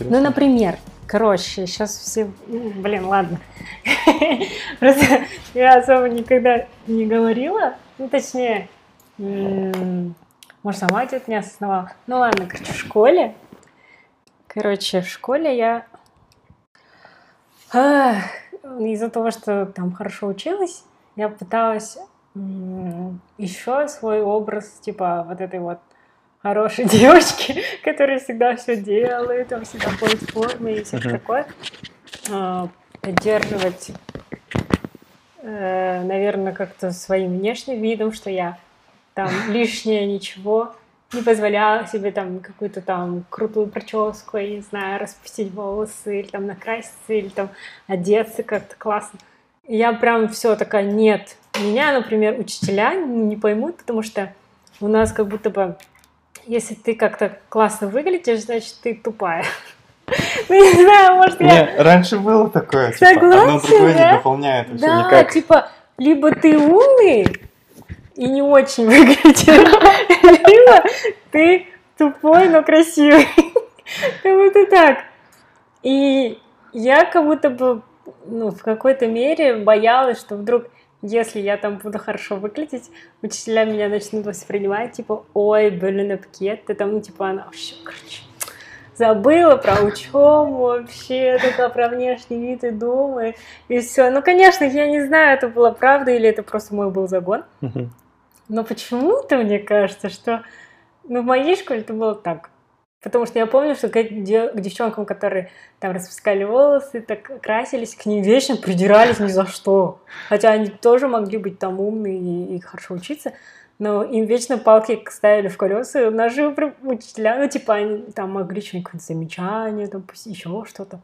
интересно. Ну, например, короче, сейчас все... ну, Блин, ладно. Просто я особо никогда не говорила. Ну, точнее, может, сама где-то не осознавала. Ну, ладно, короче, в школе. Короче, в школе я... Из-за того, что там хорошо училась, я пыталась еще свой образ, типа, вот этой вот хорошей девочки, которая всегда все делает, там всегда ходит в форме и все Мгм. такое, а, поддерживать, наверное, как-то своим внешним видом, что я там лишнее ничего не позволяла себе там какую-то там крутую прическу, я не знаю, распустить волосы или там накраситься, или там одеться как-то классно. Я прям все такая, нет. Меня, например, учителя не поймут, потому что у нас как будто бы, если ты как-то классно выглядишь, значит, ты тупая. Ну, не знаю, может, я... Не, раньше было такое, типа, одно другое да? не дополняет, Да, никак. типа, либо ты умный и не очень выглядишь, либо ты тупой, но красивый. Как будто так. И я как будто бы ну, в какой-то мере боялась, что вдруг, если я там буду хорошо выглядеть, учителя меня начнут воспринимать, типа, ой, блин, Апкет, ты там, ну, типа, она вообще, короче, забыла про учебу вообще, только про внешний вид и думает, и все. Ну, конечно, я не знаю, это была правда или это просто мой был загон, но почему-то мне кажется, что ну, в моей школе это было так. Потому что я помню, что к, де- к девчонкам, которые там распускали волосы, так красились, к ним вечно придирались ни за что. Хотя они тоже могли быть там умные и, и хорошо учиться, но им вечно палки ставили в колеса. Же прям учителя, ну, типа, они там могли что-нибудь замечание, там, еще что-то.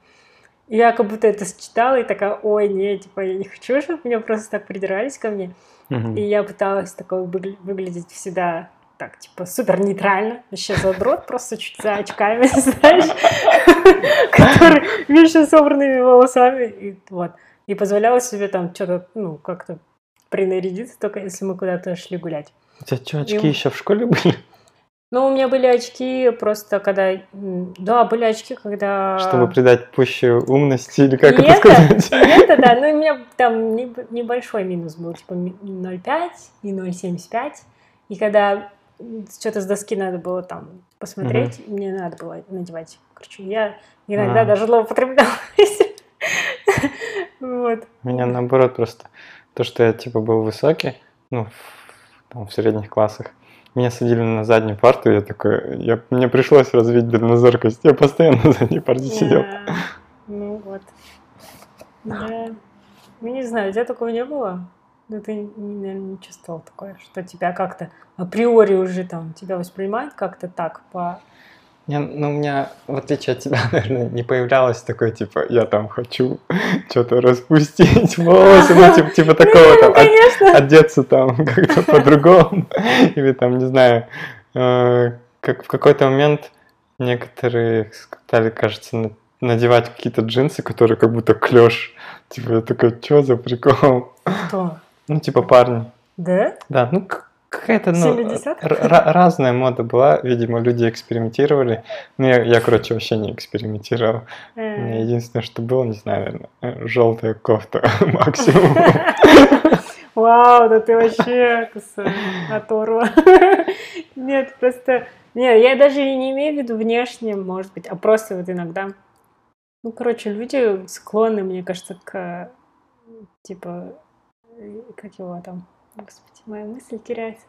И я как будто это считала и такая, ой, не, типа, я не хочу, чтобы меня просто так придирались ко мне. Мгм. И я пыталась такой выгля- выглядеть всегда так, типа, супер нейтрально. Вообще задрот, просто чуть за очками, знаешь, который вечно собранными волосами. И вот. И позволяла себе там что-то, ну, как-то принарядиться, только если мы куда-то шли гулять. У тебя что, очки еще в школе были? Ну, у меня были очки просто когда... Да, были очки, когда... Чтобы придать пуще умности, или как И это сказать? и это, да, ну у меня там неб- небольшой минус был, типа ми- 0,5 и 0,75. И когда что-то с доски надо было там посмотреть, мне надо было надевать. Короче, я иногда А. даже злоупотребляла. Вот. У меня наоборот просто то, что я типа был высокий, ну, в, там, в средних классах, меня садили на заднюю парту, я такой, я, мне пришлось развить дальнозоркость, я постоянно на задней парте сидел. Ну вот. Да. Ну не знаю, у тебя такого не было? Ну ты, наверное, не чувствовал такое, что тебя как-то априори уже там тебя воспринимают как-то так по Не, ну, у меня, в отличие от тебя, наверное, не появлялось такой, типа, я там хочу что-то распустить волосы, ну, типа, типа такого Ну, там, от- конечно. одеться там как-то по-другому, или там, не знаю, э, как в какой-то момент некоторые стали, кажется, на- надевать какие-то джинсы, которые как будто клеш. Типа, я такой, что за прикол? Кто? Ну, типа парни. Да? Да, ну какая-то ну, 70-х? р- ра- разная мода была, видимо, люди экспериментировали. Ну, я, я, короче, вообще не экспериментировал. Э. единственное, что было, не знаю, наверное, желтая кофта максимум. Вау, да ты вообще оторва. Нет, просто... Нет, я даже и не имею в виду внешне, может быть, а просто вот иногда... Ну, короче, люди склонны, мне кажется, к... Типа... Как его там? Господи, моя мысль теряется.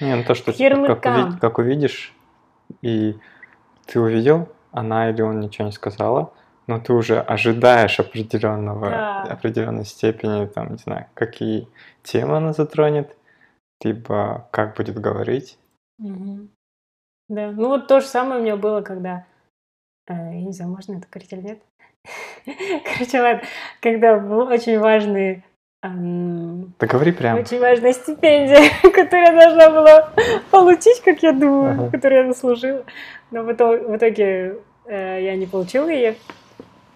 Не, ну то, что типа, как, уви- как увидишь, и ты увидел, она или он ничего не сказала, но ты уже ожидаешь определенного, Да. определенной степени, там, не знаю, какие темы она затронет, либо как будет говорить. Мгм. Да, ну вот то же самое у меня было, когда... э, Я не знаю, можно это говорить или нет. Короче, ладно. Когда очень важный... Да говори прям. Очень важная стипендия, которую я должна была получить, как я думаю, Ага. которую я заслужила. Но в итоге, в итоге э, я не получила ее.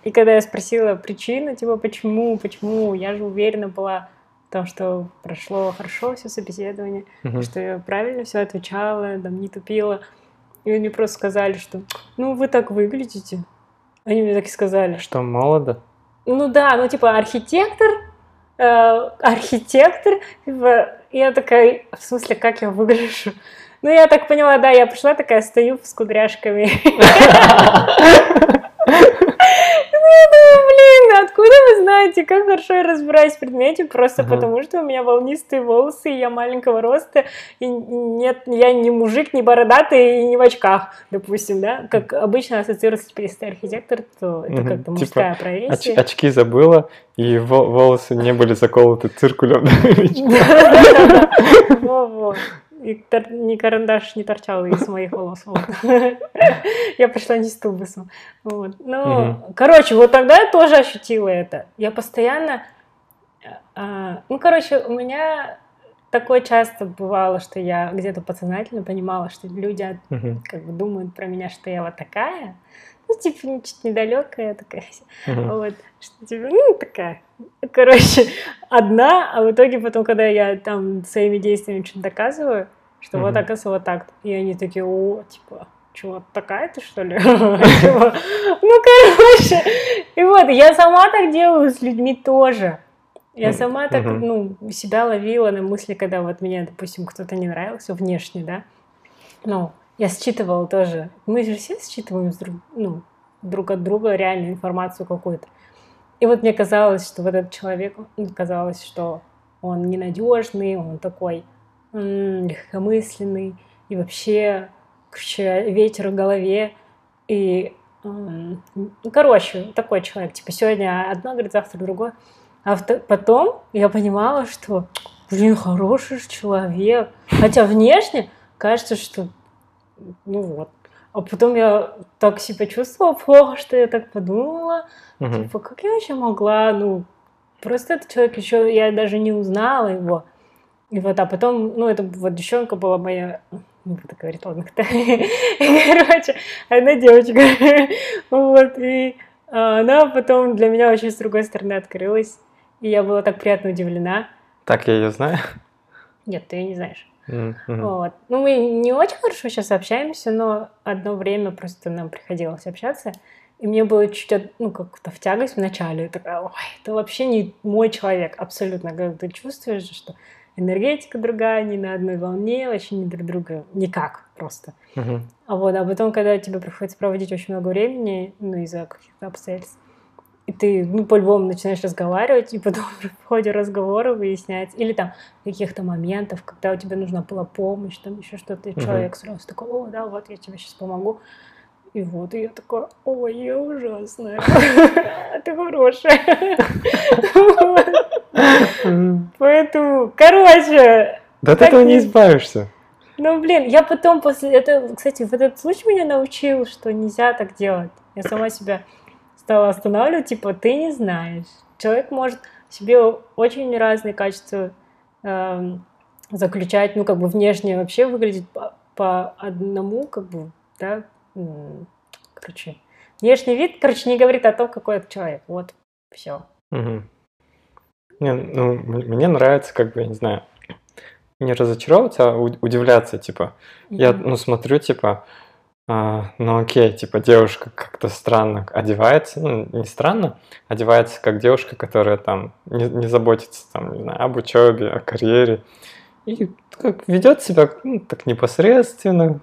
И когда я спросила причину, типа, почему, почему, я же уверена была в том, что прошло хорошо все собеседование, Мгм. что я правильно все отвечала, там, не тупила. И они просто сказали, что ну вы так выглядите. Они мне так и сказали. Что, молодо? Ну да, ну типа архитектор, архитектор, типа, я такая, в смысле, как я выгляжу? Ну, я так поняла, да, я пришла такая, стою с кудряшками. Думаю, блин, откуда вы знаете, как хорошо я разбираюсь в предмете, просто Ага. потому что у меня волнистые волосы, и я маленького роста, и нет, я не мужик, не бородатый, и не в очках, допустим, да, как обычно ассоциируется, типа, если ты архитектор, то это Мгм. как-то Типа, мужская Оч- профессия. очки забыла, и во- волосы не были заколоты циркулем. И тор- ни карандаш не торчал из моих волос. вот. Я пришла не с тубусом. Вот. Ну, короче, вот тогда я тоже ощутила это. Я постоянно... а, Ну, короче, у меня такое часто бывало, что я где-то подсознательно понимала, что люди как бы думают про меня, что я вот такая. Ну, типа, чуть недалекая такая. Вот, что типа, ну, такая, короче, одна, а в итоге потом, когда я там своими действиями что-то доказываю, что вот Мгм. оказывается вот так, и они такие, о, типа, чего, такая ты, что ли? Чего? Ну, короче, и вот, я сама так делаю с людьми тоже. Я сама так, ну, себя ловила на мысли, когда вот мне, допустим, кто-то не нравился внешне, да, ну, я считывала тоже. Мы же все считываем друг, ну, друг от друга реальную информацию какую-то. И вот мне казалось, что вот этот человек, ну, казалось, что он ненадежный, он такой легкомысленный, и вообще, короче, ветер в голове. И, м, ну, короче, такой человек. Типа сегодня одно говорит, завтра другое. А потом я понимала, что, блин, хороший человек. Хотя внешне кажется, что, ну вот. А потом я так себя чувствовала плохо, что я так подумала. Мгм. Типа, как я вообще могла, ну, просто этот человек еще, я даже не узнала его. И вот, а потом, ну, это вот девчонка была моя, не буду говорить, ладно, кто. Короче, одна девочка. Вот, и а, она потом для меня очень с другой стороны открылась. И я была так приятно удивлена. Так я ее знаю. Нет, ты ее не знаешь. Мгм. Вот. Ну, мы не очень хорошо сейчас общаемся, но одно время просто нам приходилось общаться. И мне было чуть, ну, как-то в тягость в начале. Я такая, ой, это вообще не мой человек, абсолютно. Когда ты чувствуешь, что энергетика другая, не на одной волне, вообще не друг друга, никак просто. Мгм. А вот, а потом, когда тебе приходится проводить очень много времени, ну, из-за каких-то обстоятельств, и ты, ну, по-любому начинаешь разговаривать, и потом в ходе разговора выясняется, или там каких-то моментов, когда у тебя нужна была помощь, там еще что-то, и Мгм. человек сразу такой, о, да, вот я тебе сейчас помогу. И вот, и я такая, ой, я ужасная, ты хорошая. Поэтому, короче, Да от Так этого не избавишься. ну, блин, я потом после этого, кстати, вот этот случай меня научил, что нельзя так делать. Я сама себя стала останавливать, типа, ты не знаешь. Человек может в себе очень разные качества эм, заключать, ну, как бы внешне вообще выглядеть по, по одному, как бы, да, короче, внешний вид, короче, не говорит о том, какой это человек. Вот, все. Мгм. Не, ну, мне нравится, как бы, я не знаю, не разочаровываться, а удивляться, типа. Я, ну, смотрю, типа, а, ну, окей, типа, девушка как-то странно одевается, ну, не странно, одевается как девушка, которая там не, не заботится, там, не знаю, об учебе, о карьере, и как ведет себя, ну, так непосредственно,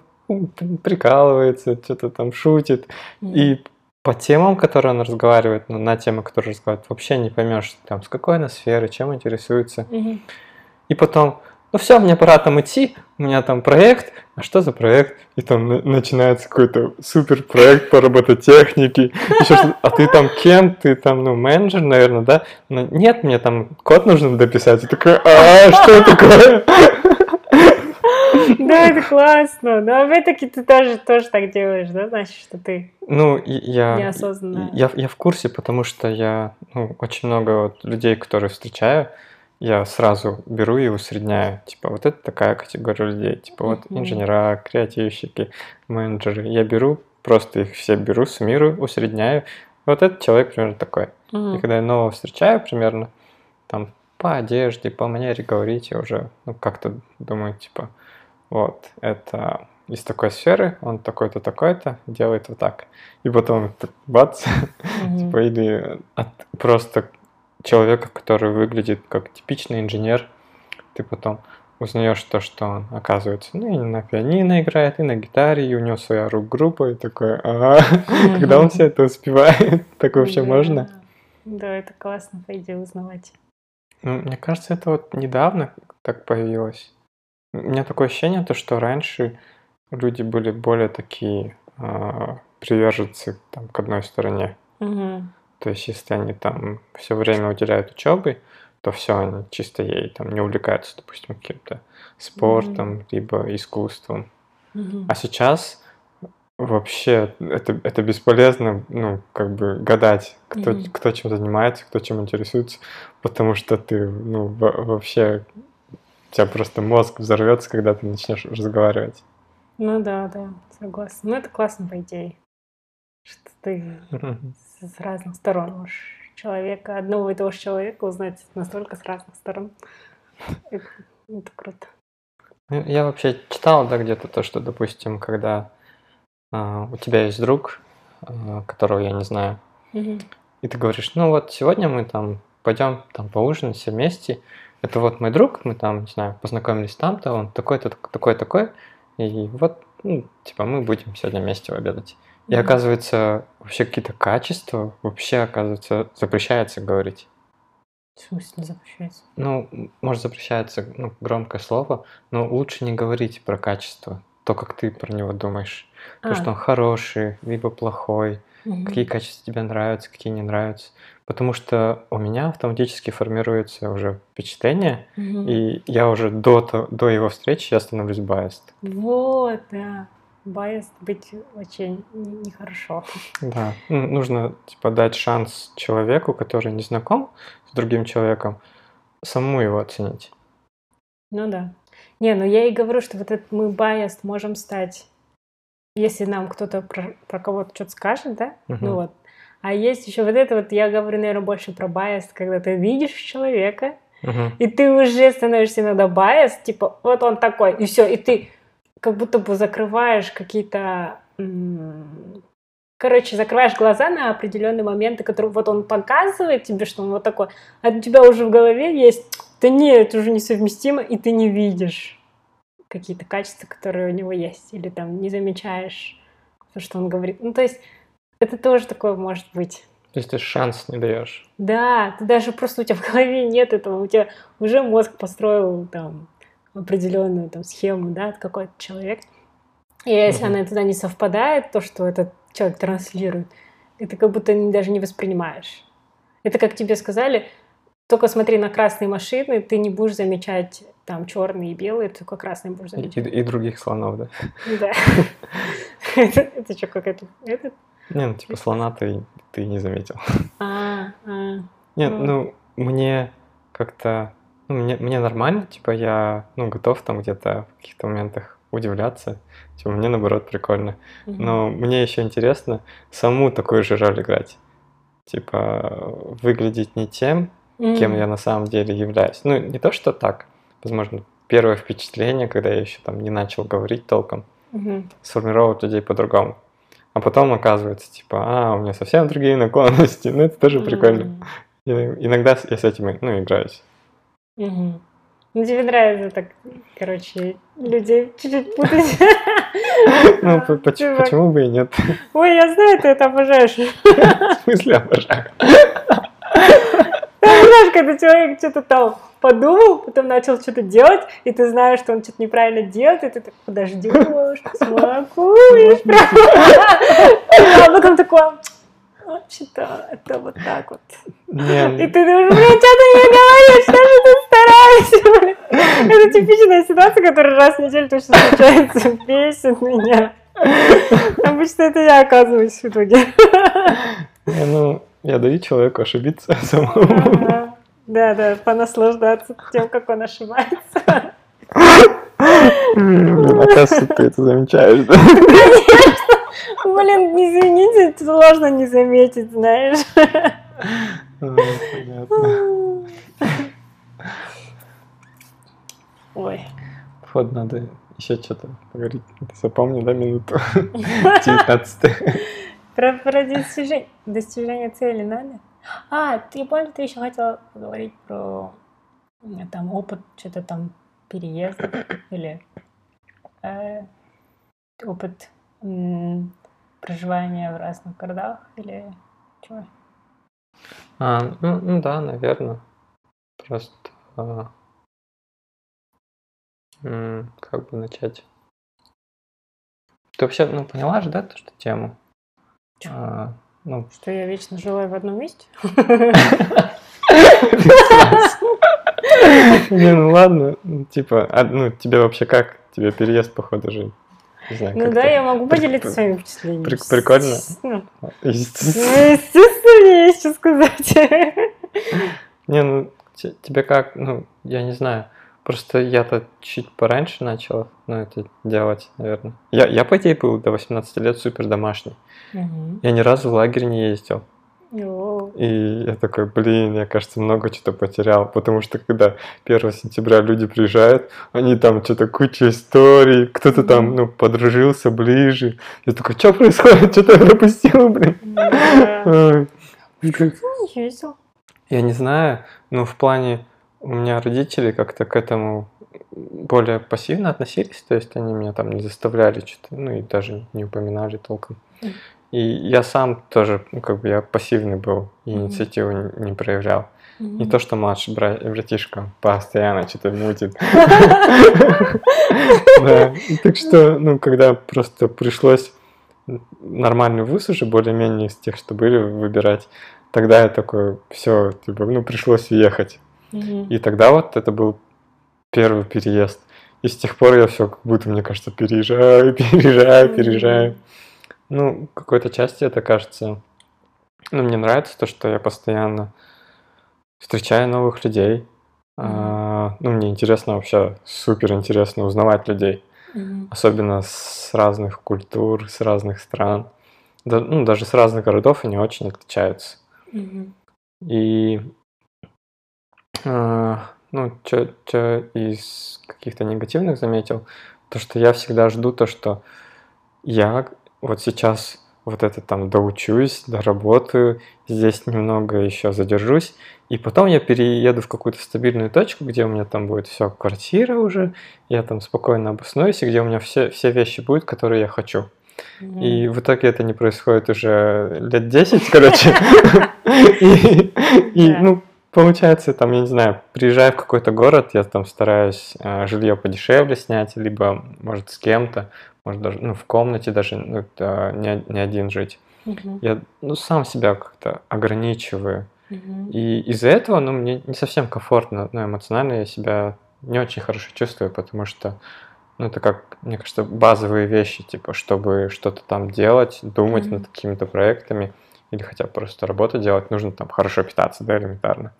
прикалывается, что-то там шутит, и по темам, которые она разговаривает, ну, на темы, которые разговаривает, вообще не поймешь, там, с какой она сферы, чем интересуется. Мгм. И потом, ну все, мне пора там идти, у меня там проект, а что за проект? И там на- начинается какой-то супер проект по робототехнике, еще а ты там кем? Ты там, ну, менеджер, наверное, да? Ну, нет, мне там код нужно дописать. И такой, а, что такое? Да, это классно. Но опять-таки ты тоже, тоже так делаешь, да? Значит, что ты Ну, я, неосознанно. я, я в курсе, потому что я ну, очень много вот людей, которые встречаю, я сразу беру и усредняю. Типа, вот это такая категория людей. Типа, вот инженера, креативщики, менеджеры. Я беру, просто их все беру, суммирую, усредняю. Вот этот человек примерно такой. И Мгм. когда я нового встречаю примерно, там, по одежде, по манере говорить, я уже, ну, как-то думаю, типа, вот, это из такой сферы, он такой-то, такой-то, делает вот так. И потом бац, Мгм. типа, или от просто человека, который выглядит как типичный инженер, ты потом узнаешь то, что он, оказывается, ну, и на пианино играет, и на гитаре, и у него своя рук-группа, и такой, ага, когда он все это успевает, так вообще можно? Да, это классно, по идее, узнавать. Ну, мне кажется, это вот недавно так появилось. У меня такое ощущение, то, что раньше люди были более такие а, приверженцы там, к одной стороне. Мгм. То есть, если они там все время уделяют учебе, то все, они чисто ей там не увлекаются, допустим, каким-то спортом, либо искусством. Мгм. А сейчас вообще это, это бесполезно, ну, как бы гадать, кто, Мгм. кто чем занимается, кто чем интересуется, потому что ты, ну, во- вообще, у тебя просто мозг взорвется, когда ты начнешь разговаривать. Ну да, да, согласна. Ну это классно, по идее, что ты Мгм. С разных сторон можешь человека, одного и того же человека узнать настолько с разных сторон. Это, это круто. Ну, Я вообще читал, да, где-то то, что, допустим, когда а, у тебя есть друг, а, которого я не знаю, Мгм. и ты говоришь, ну вот сегодня мы там пойдем там поужинать все вместе. Это вот мой друг, мы там, не знаю, познакомились там-то, он такой-то, такой, такой, и вот, ну, типа, мы будем сегодня вместе обедать. И оказывается, вообще какие-то качества вообще, оказывается, запрещается говорить. В смысле запрещается? Ну, может, запрещается ну, громкое слово, но лучше не говорить про качество, то, как ты про него думаешь. То, А, что он хороший, либо плохой, мгм. какие качества тебе нравятся, какие не нравятся. Потому что у меня автоматически формируется уже впечатление, Мгм. и я уже до, то- до его встречи я становлюсь biased. Вот, да. Байс быть очень нехорошо. Да, ну, нужно типа дать шанс человеку, который не знаком с другим человеком, самому его оценить. Ну да. Не, ну я и говорю, что вот этот мы biased можем стать, если нам кто-то про, про кого-то что-то скажет, да? Мгм. Ну вот. А есть еще вот это вот, я говорю, наверное, больше про bias, когда ты видишь человека, Мгм. и ты уже становишься иногда biased, типа, вот он такой, и все, и ты как будто бы закрываешь какие-то... Короче, закрываешь глаза на определенные моменты, которые вот он показывает тебе, что он вот такой, а у тебя уже в голове есть, да нет, это уже несовместимо, и ты не видишь какие-то качества, которые у него есть, или там не замечаешь то, что он говорит. Ну, то есть это тоже такое может быть. То есть ты шанс не даешь. Да, ты даже просто у тебя в голове нет этого, у тебя уже мозг построил там определенную там схему, да, от какой-то человек. И если Мгм. она туда не совпадает, то, что этот человек транслирует, и ты как будто даже не воспринимаешь. Это как тебе сказали, только смотри на красные машины, ты не будешь замечать там черные и белые, только красные будешь И, замечать. и- и других слонов, да. Да. Это это что, как это? Это? Не, ну типа слона ты, ты не заметил. А, а. Нет, Ну. ну мне как-то, ну мне, мне нормально, типа я, ну готов там где-то в каких-то моментах удивляться. Типа мне наоборот прикольно. Мгм. Но мне еще интересно саму такую же роль играть. Типа выглядеть не тем, кем М. я на самом деле являюсь. Ну, не то, что так. Возможно, первое впечатление, когда я еще там не начал говорить толком, Мгм. сформировать людей по-другому. А потом оказывается, типа, а, у меня совсем другие наклонности. Ну, это тоже прикольно. М. И иногда я с этим, ну, играюсь. Мгм. Ну, тебе нравится так, короче, людей чуть-чуть путать. Ну, почему бы и нет? Ой, я знаю, ты это обожаешь. В смысле обожаю? Знаешь, когда человек что-то там подумал, потом начал что-то делать, и ты знаешь, что он что-то неправильно делает, и ты так подождешь, посмакуешь. прям. А потом такой, вообще-то это вот так вот. И ты думаешь, блин, что ты мне говоришь, что же блин? Это типичная ситуация, которая раз в неделю точно случается, бесит меня. Обычно это я оказываюсь в итоге. не, ну, я даю человеку ошибиться самому. Да, да, понаслаждаться тем, как он ошибается. Блин, Оказывается, ты это замечаешь, да? Блин, извините, сложно не заметить, знаешь. Понятно. Ой. Вот надо еще что-то поговорить. Запомни, да, минуту? 19 Про, про достижение, достижение цели надо? А, ты помнишь, ты еще хотела поговорить про там опыт, что-то там переезда или э, опыт м, проживания в разных городах или чего? А, ну, ну да, наверное. Просто а, как бы начать. Ты вообще, ну, поняла же, да, то, что тему? А, ну, Что я вечно жила в одном месте? не, ну ладно, ну, типа, а, ну, тебе вообще как? Тебе переезд, походу, не знаю, Ну да, я могу поделиться своими впечатлениями. прик- прикольно. Естественно. Естественно. Ну, естественно, мне есть что сказать. Не, ну, те- тебе как, ну, я не знаю. Просто я-то чуть пораньше начал, ну, это делать, наверное. Я, я, по идее, был до 18 лет супер домашний. Мгм. Я ни разу в лагерь не ездил. И я такой, блин, я, кажется, много что-то потерял. Потому что, когда 1 сентября люди приезжают, они там что-то куча историй, кто-то там, ну, подружился ближе. Я такой, что происходит? Что-то я пропустил, блин. да. Не ездил? Я не знаю, но в плане у меня родители как-то к этому более пассивно относились, то есть они меня там не заставляли что-то, ну и даже не упоминали толком. И я сам тоже, ну как бы я пассивный был, и инициативу не, не проявлял. Не Мгм. то, что младший бра- братишка постоянно что-то мутит. Так что, ну, когда просто пришлось нормальный вуз уже более-менее из тех, что были, выбирать, тогда я такой, все, типа, ну, пришлось уехать. И тогда вот это был первый переезд. И с тех пор я все как будто, мне кажется, переезжаю, переезжаю, переезжаю. Ну, какой-то части это кажется... Ну, мне нравится то, что я постоянно встречаю новых людей. А, ну, мне интересно вообще, супер интересно узнавать людей. Особенно с разных культур, с разных стран. Да, ну, даже с разных городов они очень отличаются. Мгм. И ну, что из каких-то негативных заметил, то, что я всегда жду то, что я вот сейчас вот это там доучусь, доработаю, здесь немного еще задержусь, и потом я перееду в какую-то стабильную точку, где у меня там будет все, квартира уже, я там спокойно обоснуюсь, и где у меня все, все вещи будут, которые я хочу. И в итоге это не происходит уже лет 10, короче. И, ну, получается, там, я не знаю, приезжая в какой-то город, я там стараюсь а, жилье подешевле снять, либо, может, с кем-то, может, даже, ну, в комнате даже, ну, это не, не один жить. Мгм. Я, ну, сам себя как-то ограничиваю. Мгм. И из-за этого, ну, мне не совсем комфортно, ну, эмоционально я себя не очень хорошо чувствую, потому что, ну, это как, мне кажется, базовые вещи, типа, чтобы что-то там делать, думать Мгм. над какими-то проектами, или хотя бы просто работу делать, нужно там хорошо питаться, да, элементарно.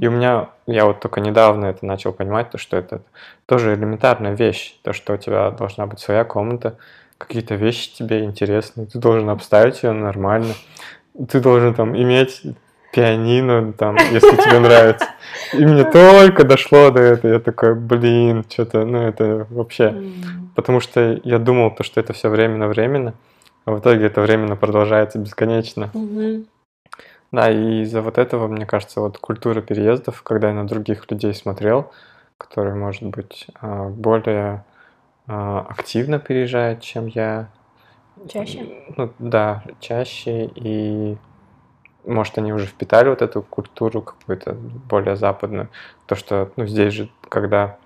И у меня, я вот только недавно это начал понимать, то, что это тоже элементарная вещь, то, что у тебя должна быть своя комната, какие-то вещи тебе интересны, ты должен обставить ее нормально, ты должен там иметь пианино, там, если тебе нравится. И мне только дошло до этого, я такой, блин, что-то, ну это вообще... Потому что я думал, то, что это все временно-временно, а в итоге это временно продолжается бесконечно. Да, и из-за вот этого, мне кажется, вот культура переездов, когда я на других людей смотрел, которые, может быть, а, более а, активно переезжают, чем я. Чаще? Ну да, чаще. И может, они уже впитали вот эту культуру какую-то более западную. То, что, ну, здесь же, когда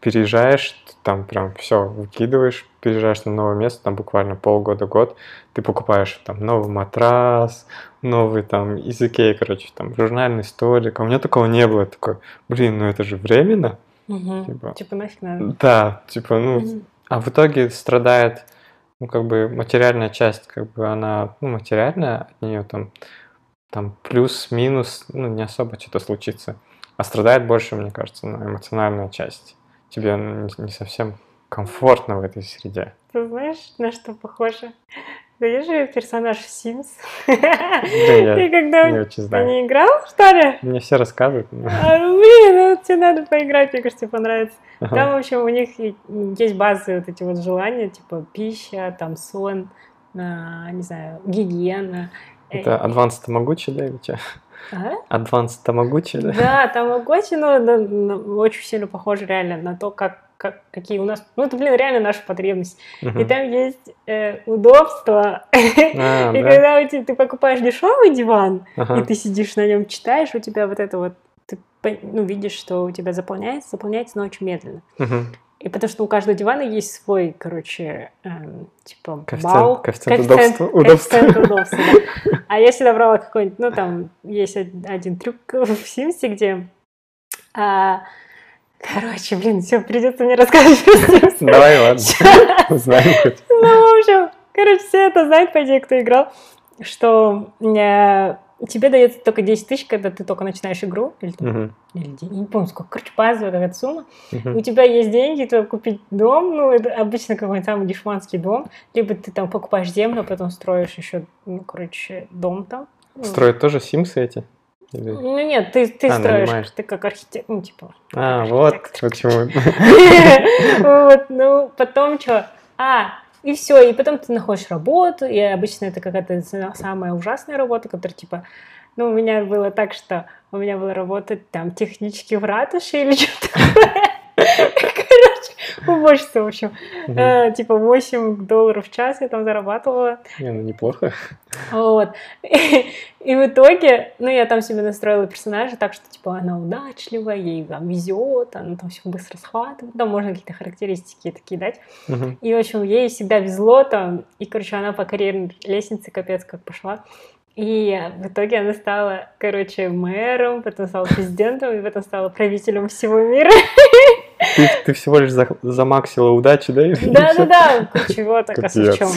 переезжаешь, там прям все выкидываешь, переезжаешь на новое место, там буквально полгода-год, ты покупаешь там новый матрас, новый там из Икеи, короче, там журнальный столик. А у меня такого не было. Я такой, блин, ну это же временно. Мгм. Типа. Типа нафиг надо. Да, типа, ну, Мгм. а в итоге страдает, ну, как бы материальная часть, как бы она, ну, материальная, от нее там, там плюс-минус, ну, не особо что-то случится. А страдает больше, мне кажется, ну, эмоциональная часть. Тебе ну, не, совсем комфортно в этой среде. Ты знаешь, на что похоже? Ты же персонаж Sims. Да, Ты я когда не очень знаю. не играл, что ли? Мне все рассказывают. А, блин, ну тебе надо поиграть, мне кажется, тебе понравится. Ага. Там, в общем, у них и- есть базовые вот эти вот желания, типа пища, там сон, а, не знаю, гигиена. Э, Это Advanced Tamagotchi, да, или что? А? Advanced Tamagotchi, да? Да, там Агочи, ну, на- очень сильно похоже реально на то, как, как, какие у нас... Ну, это, блин, реально наша потребность. И Мгм. там есть э, удобства. А, И да? когда у тебя, ты покупаешь дешевый диван, Ага. и ты сидишь на нем, читаешь, у тебя вот это вот, ты ну, видишь, что у тебя заполняется, заполняется, но очень медленно. Мгм. И потому что у каждого дивана есть свой, короче, эм, типа Коэффициент- балл. коэффициент удобства- удобства. коэффициент удобства, да. А я всегда брала какой-нибудь, ну там есть од- один трюк в Симсе, где... а, короче, блин, все, придется мне рассказывать про. Давай, ладно. Узнаем хоть. Ну, в общем, короче, все это знают, по идее, кто играл, что э, тебе дается только 10 тысяч, когда ты только начинаешь игру, или, там, Мгм. или не помню, сколько, короче, базовая какая-то сумма, у Мгм. тебя есть деньги, то купить дом, ну, это обычно какой-нибудь самый дешманский дом, либо ты там покупаешь землю, а потом строишь еще, ну, короче, дом там. Строят тоже симсы эти? Или- Ну, нет, ты, ты А, строишь, нанимаешь. ты как архитектор, ну, типа, А, вот почему. Вот, ну, потом что? А, и все, и потом ты находишь работу, и обычно это какая-то са- самая ужасная работа, которая типа, ну, у меня было так, что у меня была работа там технички в ратуше или что-то такое. Уборщица, в общем. Э, Типа 8 долларов в час я там зарабатывала. Не, ну неплохо. Вот. И, в итоге, ну, я там себе настроила персонажа так, что, типа, она удачливая, ей там везет, она там все быстро схватывает. Там можно какие-то характеристики такие дать. И, в общем, ей всегда везло там. И, короче, она по карьерной лестнице капец как пошла. И в итоге она стала, короче, мэром, потом стала президентом, и потом стала правителем всего мира. Ты, ты всего лишь за- замаксила удачу, да? Да-да-да, чего так, а в чем?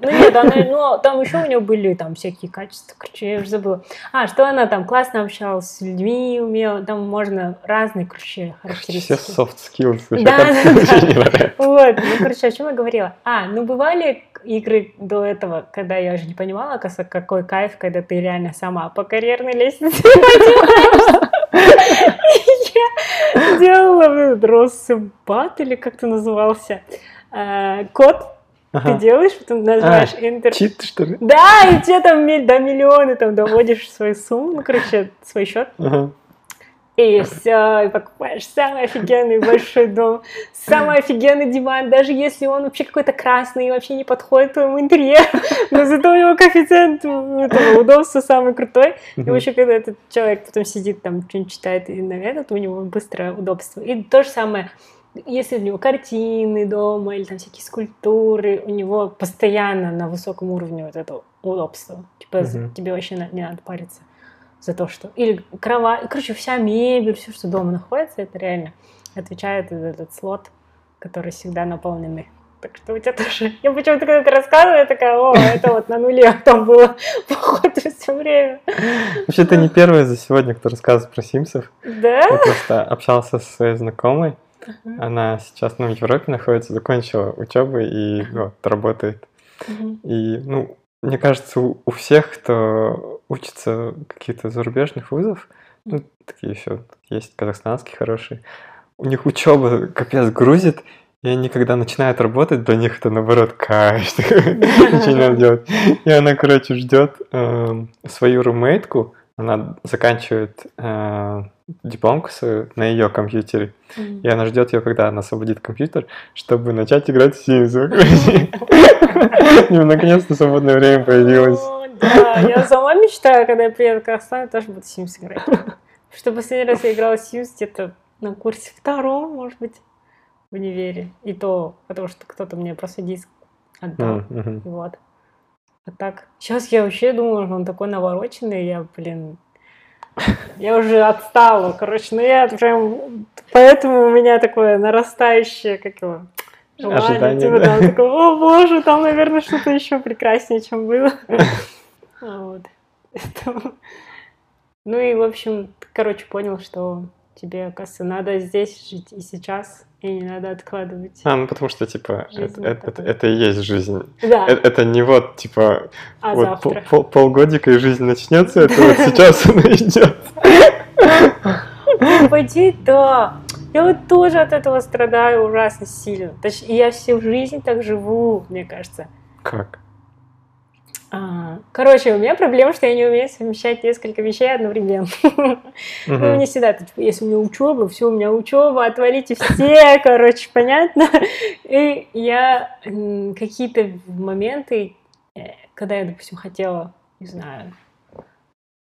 Ну нет, она, ну, там еще у нее были там всякие качества, короче, я уже забыла. А, что она там классно общалась с людьми, умела, там можно разные, короче, характеристики. Все soft skills. Да, да, да. Вот, ну, короче, о чем я говорила? А, ну, бывали игры до этого, когда я уже не понимала, какой кайф, когда ты реально сама по карьерной лестнице поднимаешься. Делала Россымпат, или как то назывался, э, код, ты делаешь, потом нажимаешь Enter. Чит, что ли? Да, и тебе там до миллиона там доводишь свою сумму, ну, короче, свой счет. Ага. И все, и покупаешь самый офигенный большой дом, самый офигенный диван, даже если он вообще какой-то красный и вообще не подходит твоему интерьеру, но зато у него коэффициент этого удобства самый крутой. И вообще, когда этот человек потом сидит там, что-нибудь читает и на этот, у него быстрое удобство. И то же самое, если у него картины дома или там всякие скульптуры, у него постоянно на высоком уровне вот это удобство. Типа тебе вообще не надо париться за то, что... Или кровать, короче, вся мебель, все, что дома находится, это реально отвечает за этот слот, который всегда наполненный. Так что у тебя тоже... Я почему-то, когда ты рассказывала, я такая, о, это вот на нуле там было, походу, все время. Вообще, ты не первый за сегодня, кто рассказывает про Симсов. Да? Я просто общался со своей знакомой. Она сейчас ну, в Европе находится, закончила учебу и вот, работает. И, ну, мне кажется, у, у всех, кто учится каких-то зарубежных вузов, ну, такие еще есть казахстанские хорошие, у них учеба капец грузит, и они, когда начинают работать, для них это наоборот кайф, ничего не надо делать. И она, короче, ждет эм, свою румейтку, она заканчивает э, дипломку свою на ее компьютере, Мгм. и она ждет ее, когда она освободит компьютер, чтобы начать играть в Sims. Нее наконец-то свободное время появилось. Да, я сама мечтаю, когда я приеду в Казахстан, я тоже буду в Sims играть. Что последний раз я играла в Sims где-то на курсе втором, может быть, в универе. И то, потому что кто-то мне просто диск отдал. Вот. А так, сейчас я вообще думаю, что он такой навороченный, я, блин, я уже отстала, короче, ну я прям, поэтому у меня такое нарастающее, как его, желание, Ожидание, типа, да. да, такое, о боже, там, наверное, что-то еще прекраснее, чем было. А Вот. Ну и, в общем, короче, понял, что тебе, кажется, надо здесь жить и сейчас, и не надо откладывать. А, ну потому что, типа, это, это, такая. это и есть жизнь. Да, Это, это не вот, типа, а вот пол- завтра? пол- полгодика и жизнь начнется, это вот сейчас она идет. Пойди, да. Я вот тоже от этого страдаю ужасно сильно. Точ- и я всю жизнь так живу, мне кажется. Как? А, Короче, у меня проблема, что я не умею совмещать несколько вещей одновременно. Ну, не всегда, типа, если у меня учеба, все, у меня учеба, отвалите все, короче, понятно. И я какие-то моменты, э, когда я, допустим, хотела, не знаю,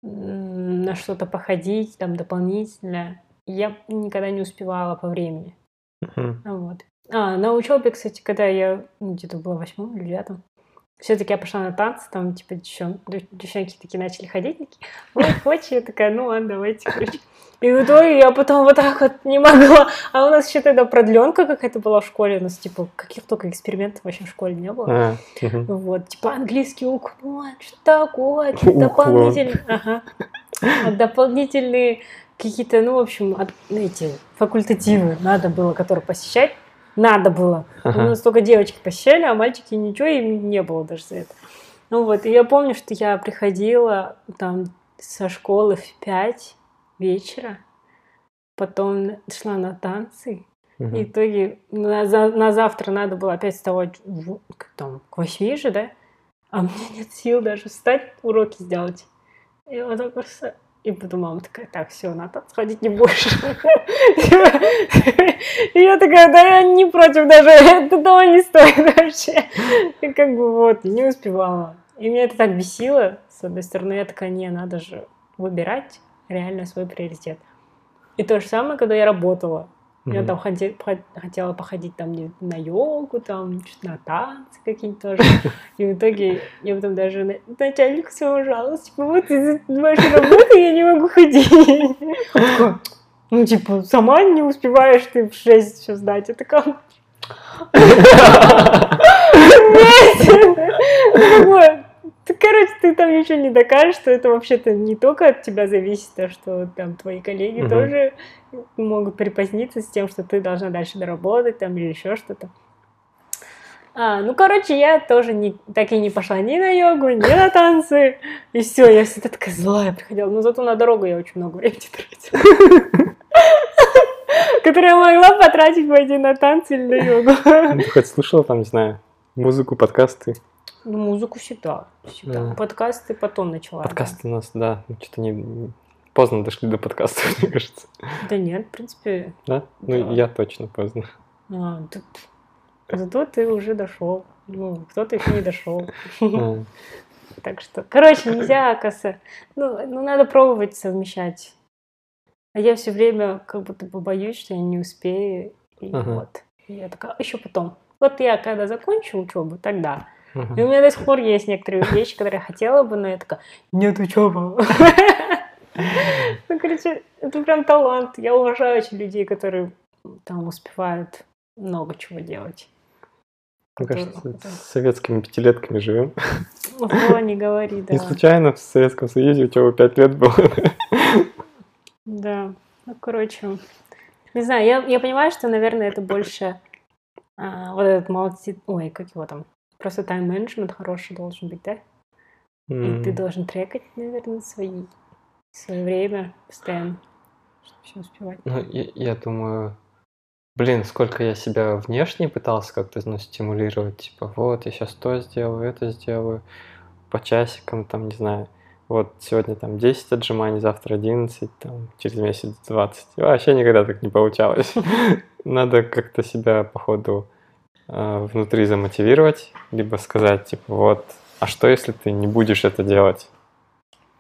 на что-то походить, там, дополнительно, я никогда не успевала по времени. Вот. А, на учебе, кстати, когда я ну, где-то была в восьмом или девятом, все-таки я пошла на танцы, там, типа, девчон- дев- девчонки такие начали ходить, такие, ой, хочешь? Я такая, ну ладно, давайте, короче. И в итоге я потом вот так вот не могла. А у нас еще тогда продленка какая-то была в школе. У нас, типа, каких только экспериментов вообще в школе не было. А, мгм. Вот, типа английский уклон, что такое, что Уклон. дополнительные, ага. Дополнительные какие-то, ну, в общем, эти факультативы надо было, которые посещать, надо было. У Ага. нас только девочки посещали, а мальчики ничего им не было даже за это. Ну вот, и я помню, что я приходила там со школы в 5 вечера, потом шла на танцы, и Мгм. в итоге на, за- на завтра надо было опять вставать в- к, там, к восьми же, да? А мне нет сил даже встать, уроки сделать. И вот так просто... И потом мама такая, так, все, на танцы ходить не будешь. И я такая, да я не против даже, это того не стоит вообще. И как бы вот, не успевала. И меня это так бесило, с одной стороны, я такая, не, надо же выбирать реально свой приоритет. И то же самое, когда я работала. Я там ходе- хо- хотела походить там на йогу, там что-то на танцы какие-то тоже. И в итоге я потом даже на- начальнику своему жаловалась, типа, вот из-за вашей работы я не могу ходить. Ну, типа, сама не успеваешь ты в 6 все сдать. Я такая... «Нет!» Ну, «Ты, Короче, ты там ничего не докажешь, что это вообще-то не только от тебя зависит, а что там твои коллеги Мгм. тоже могут припоздниться с тем, что ты должна дальше доработать там или еще что-то. А, ну, короче, я тоже не, так и не пошла ни на йогу, ни на танцы. И все, я всегда такая злая приходила. Но зато на дорогу я очень много времени тратила. Которое я могла потратить пойти на танцы или на йогу. Ну, Ты хоть слышала там, не знаю, музыку, подкасты? Ну, музыку всегда. всегда. Да. Подкасты потом начала. да. Подкасты у нас, да, что-то не... Поздно дошли до подкастов, мне кажется. Да нет, в принципе. Да? Ну, Да. я точно поздно. а, тут- Зато ты уже дошел. Ну, кто-то еще не дошел. А, Так что, короче, нельзя, оказывается. Ну, ну, надо пробовать совмещать. А я все время как будто бы боюсь, что я не успею. И Ага. вот. И я такая, еще потом. Вот я когда закончу учебу, тогда. И у меня до сих пор есть некоторые вещи, которые я хотела бы, но я такая, нет учебы. Ну, короче, это прям талант. Я уважаю очень людей, которые там успевают много чего делать. Мне кажется, с советскими пятилетками живем. Ого, не говори, да. Не случайно в Советском Союзе учеба пять лет было. Да, ну, короче, не знаю, я, я понимаю, что, наверное, это больше а, вот этот молти... Ой, как его там? Просто тайм-менеджмент хороший должен быть, да? И ты должен трекать, наверное, свои, свое время постоянно, чтобы все успевать. Ну, я, я думаю, блин, сколько я себя внешне пытался как-то ну, стимулировать, типа, вот, я сейчас то сделаю, это сделаю, по часикам, там, не знаю, вот, сегодня там 10 отжиманий, завтра 11, там, через месяц 20. И Вообще никогда так не получалось. Надо как-то себя, походу, э, внутри замотивировать, либо сказать, типа, вот, а что, если ты не будешь это делать?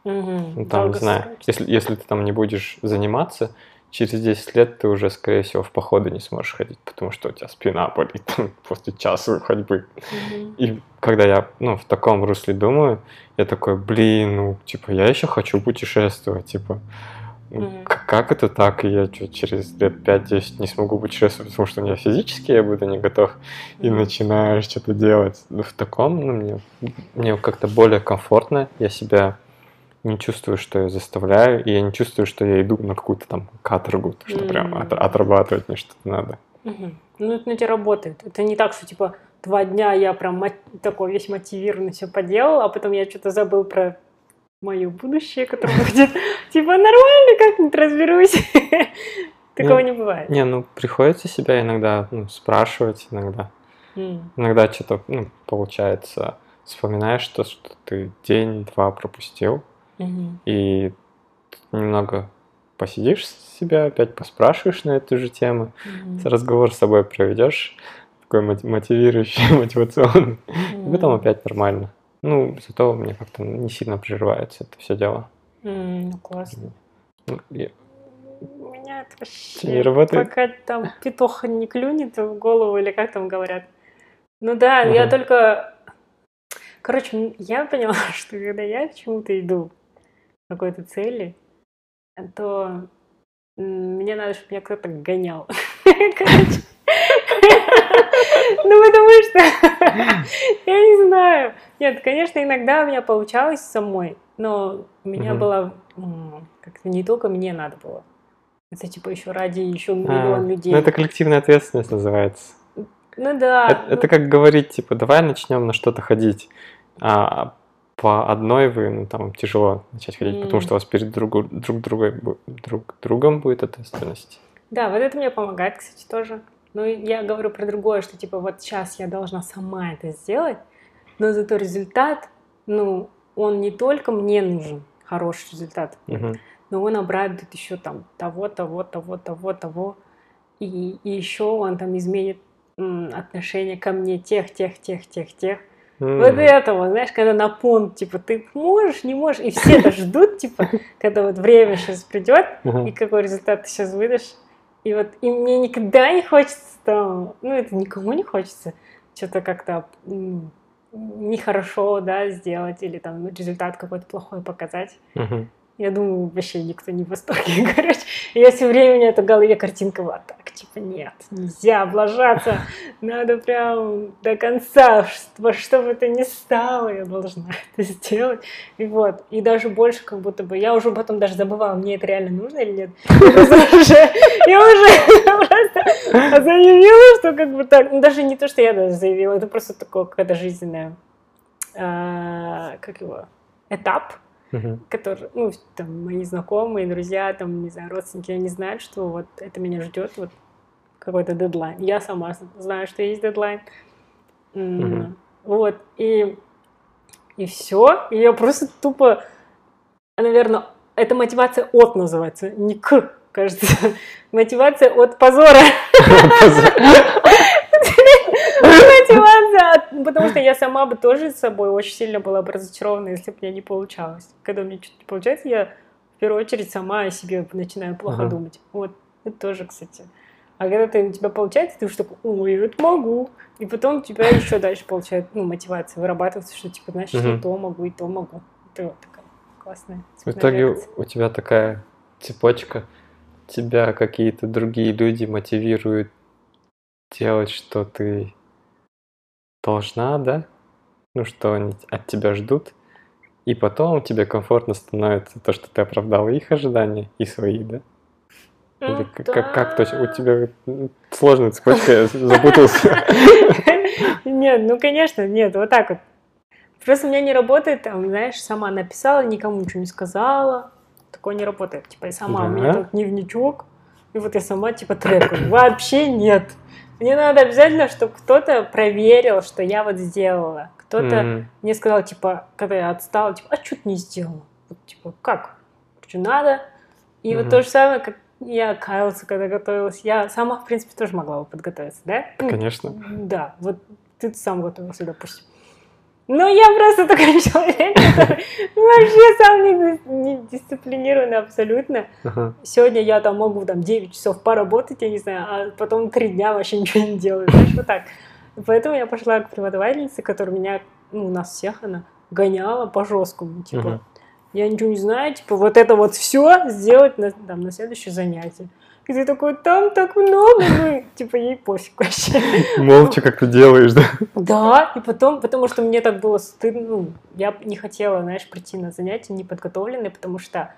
Мгм, Ну, там, не знаю, если, если ты там не будешь заниматься, через 10 лет ты уже, скорее всего, в походы не сможешь ходить, потому что у тебя спина болит после часа ходьбы. Мгм. И когда я, ну, в таком русле думаю, я такой, блин, ну, типа, я еще хочу путешествовать, типа, к- как это так, я чё, через лет 5-10 не смогу путешествовать, потому что у меня физически я буду не готов, и начинаешь что-то делать. Ну, в таком, ну, мне, мне как-то более комфортно, я себя не чувствую, что я заставляю, и я не чувствую, что я иду на какую-то там каторгу, что прям М. от- отрабатывать мне что-то надо. Мгм. Ну, это на тебя работает. Это не так, что, типа, два дня я прям мот- такой весь мотивированный все поделал, а потом я что-то забыл про мое будущее, которое будет, типа, нормально как-нибудь разберусь. Такого не бывает. Не, ну приходится себя иногда ну, спрашивать, иногда. Иногда что-то ну, получается, вспоминаешь то, что ты день-два пропустил, и немного посидишь себя, опять поспрашиваешь на эту же тему, разговор с собой проведешь, такой моти- мотивирующий, мотивационный, и потом опять нормально. Ну, зато мне как-то не сильно прерывается это все дело. М, Ну, классно. Ну, я- У меня это вообще... Не работает? Пока там петух не клюнет в голову, или как там говорят. Ну да, я Ага. только... Короче, я поняла, что когда я к чему-то иду, к какой-то цели, то мне надо, чтобы меня кто-то гонял. Короче. Ну, потому что... Я не знаю. Нет, конечно, иногда у меня получалось самой, но у меня было... Как-то не только мне надо было. Это типа еще ради еще А, миллион людей. Ну, это коллективная ответственность называется. Ну да. Это, это как говорить, типа, давай начнем на что-то ходить. А по одной вы, ну, там, тяжело начать ходить, потому М. что у вас перед другу- друг, другой, друг другом будет ответственность. Да, вот это мне помогает, кстати, тоже. Но я говорю про другое, что типа вот сейчас я должна сама это сделать, но зато результат, ну, он не только мне нужен, хороший результат, Мгм. но он обрадует еще там того, того, того, того, того. И, и еще он там изменит м, отношение ко мне тех, тех, тех, тех, тех. Вот М. это вот, знаешь, когда на понт, типа, ты можешь, не можешь, и все это ждут, типа, когда вот время сейчас придет, и какой результат ты сейчас выдашь. И вот и мне никогда не хочется там, ну это никому не хочется что-то как-то нехорошо, да, сделать или там результат какой-то плохой показать. Мгм. Я думаю, вообще никто не в восторге, короче. Я все время у меня это в голове картинка была так, типа, нет, нельзя облажаться, надо прям до конца, во что бы то ни стало, я должна это сделать. И вот, и даже больше как будто бы, я уже потом даже забывала, мне это реально нужно или нет. Я уже, просто заявила, что как бы так, ну даже не то, что я даже заявила, это просто такое какая-то жизненная, как его, этап, Мгм. которые, ну, там, мои знакомые, друзья, там, не знаю, родственники, они знают, что вот это меня ждет, вот какой-то дедлайн. Я сама знаю, что есть дедлайн. Мгм. Вот, и, и все. И я просто тупо, наверное, это мотивация от называется, не к, кажется. Мотивация от позора. От- потому что я сама бы тоже с собой очень сильно была бы разочарована, если бы мне не получалось. Когда мне что-то не получается, я в первую очередь сама о себе начинаю плохо Ага. думать. Вот, это тоже, кстати. А когда ты, у тебя получается, ты уже такой, ой, я это могу. И потом у тебя еще дальше получается, ну, мотивация вырабатывается, что, типа, знаешь, я Мгм. то могу, и то могу. Это вот такая классная. В итоге реакция. у тебя такая цепочка, тебя какие-то другие люди мотивируют делать, что ты должна, да? Ну, что они от тебя ждут. И потом тебе комфортно становится то, что ты оправдала их ожидания и свои, да? Или Ну, как, как, как точно? У да. тебя сложная цепочка, я запутался. Нет, ну конечно, нет, вот так вот. Просто у меня не работает, там, знаешь, сама написала, никому ничего не сказала. Такое не работает. Типа, я сама, у меня Да? тут дневничок, и вот я сама, типа, трекаю. Вообще нет. Мне надо обязательно, чтобы кто-то проверил, что я вот сделала. Кто-то М, мне сказал, типа, когда я отстала, типа, а что ты не сделала? Вот, типа, как? Что надо? И вот Мгм. то же самое, как я каялась, когда готовилась. Я сама, в принципе, тоже могла бы подготовиться, да? Конечно. да, вот ты сам готовился, допустим. Но я просто такой человек, который вообще сам не, не дисциплинированный абсолютно. Ага. Сегодня я там могу там 9 часов поработать, я не знаю, а потом 3 дня вообще ничего не делаю, знаешь, вот так. Поэтому я пошла к преподавательнице, которая меня, ну, нас всех она гоняла по жесткому, типа, Мгм. я ничего не знаю, типа, вот это вот все сделать на, там, на следующее занятие. И ты такой, там так много, ну, типа, ей пофиг вообще. Молча как ты делаешь, да? Да, и потом, потому что мне так было стыдно, ну, я не хотела, знаешь, прийти на занятия неподготовленной, потому что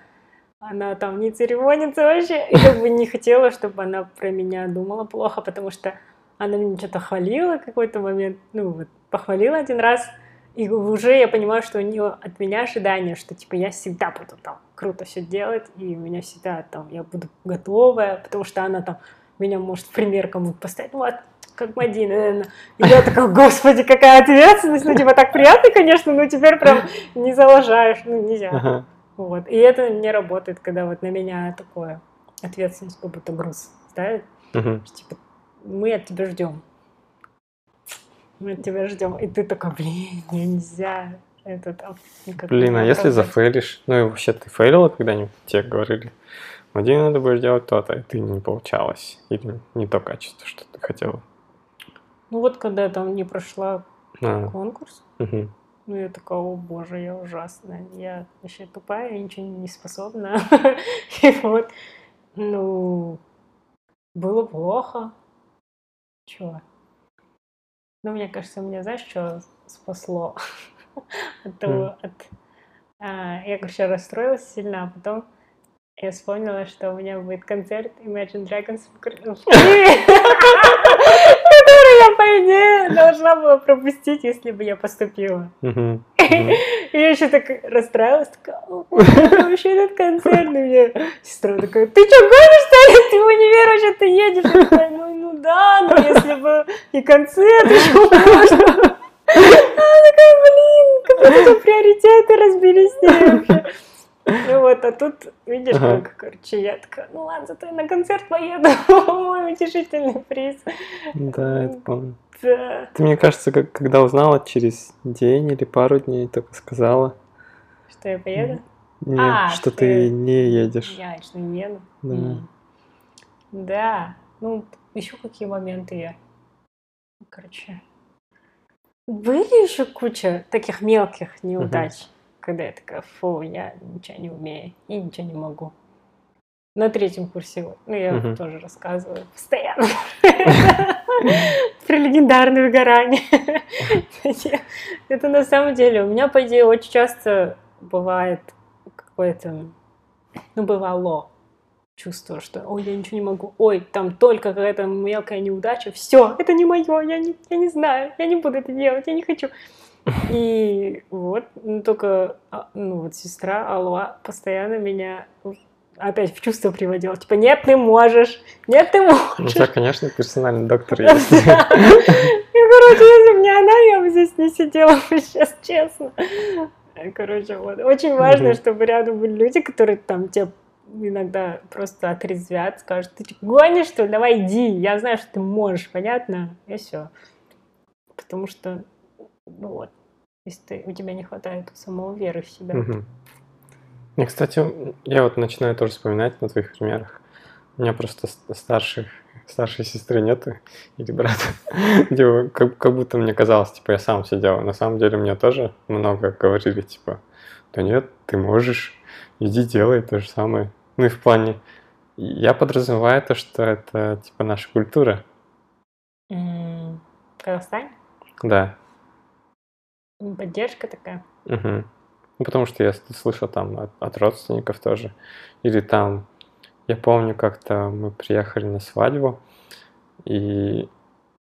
она там не церемонится вообще, и как бы не хотела, чтобы она про меня думала плохо, потому что она меня что-то хвалила какой-то момент, ну, вот, похвалила один раз, и уже я понимаю, что у нее от меня ожидания, что типа я всегда буду там круто все делать, и у меня всегда там я буду готовая, потому что она там меня может в пример кому-то поставить, вот, как Мадина. И я такая, господи, какая ответственность, ну типа так приятно, конечно, но теперь прям не залажаешь, ну нельзя. Ага. Вот. И это не работает, когда вот на меня такое ответственность, как будто груз ставит. Что, Типа, мы от тебя ждем. Мы от тебя ждем. И ты такой, блин, нельзя. Это там Блин, а если оправдать». зафейлишь, ну и вообще ты фейлила когда-нибудь? Тебе говорили, Мадина, надо будешь делать то-то, и ты не получалось. Или не то качество, что ты хотела. Ну вот когда я там не прошла А, конкурс, мгм. ну я такая, о боже, я ужасная. Я вообще тупая, я ничего не способна. И вот, ну, было плохо. Чего? Ну, мне кажется, меня, знаешь, что спасло от того, от... а, Я, короче, расстроилась сильно, а потом я вспомнила, что у меня будет концерт Imagine Dragons в который я, по идее, должна была пропустить, если бы я поступила. И я еще так расстраивалась, такая, «О, боже, это вообще этот концерт. И мне сестра такая, ты что, гонишь, что ли? Ты в универ вообще ты едешь? Я такая, ну, ну да, но если бы и концерт еще можно. Она такая, блин, какие приоритеты разбились с ней вообще. Ну вот, а тут, видишь, Ага. как, короче, я такая, ну ладно, зато я на концерт поеду, мой утешительный приз. Да, это помню. Да. Ты, мне кажется, как, когда узнала через день или пару дней, только сказала, Что я поеду? не, А, что ты- ты не едешь. Я что не еду. Да. М. Да. Ну, еще какие моменты я. Короче. Были еще куча таких мелких неудач, когда я такая, фу, я ничего не умею и ничего не могу. На третьем курсе, ну, я Мгм. тоже рассказываю постоянно про легендарное выгорание. Это на самом деле, у меня, по идее, очень часто бывает какое-то, ну, бывало чувство, что, ой, я ничего не могу, ой, там только какая-то мелкая неудача, все, это не мое, я не, я не знаю, я не буду это делать, я не хочу. И вот, ну, только, а, ну, вот сестра Алла постоянно меня опять в чувство приводила, типа, нет, ты можешь, нет, ты У можешь. тебя, конечно, персональный доктор есть. И, короче, если бы не она, я бы здесь не сидела бы сейчас, честно. Короче, вот. Очень важно, чтобы рядом были люди, которые там тебя иногда просто отрезвят, скажут, ты что, гонишь, что ли? Давай иди, я знаю, что ты можешь, понятно? И все. Потому что, ну вот, если ты, у тебя не хватает самого веры в себя. Мгм. И, кстати, я вот начинаю тоже вспоминать на твоих примерах. У меня просто старших, старшей сестры нету, или брата, как, как будто мне казалось, типа, я сам все делаю. На самом деле мне тоже много говорили, типа, да нет, ты можешь, иди делай то же самое. Ну и в плане, я подразумеваю то, что это, типа, наша культура, Казахстане да. Поддержка такая. Мгм. Ну, потому что я слышал там от, от родственников тоже. Или там, я помню, как-то мы приехали на свадьбу, и,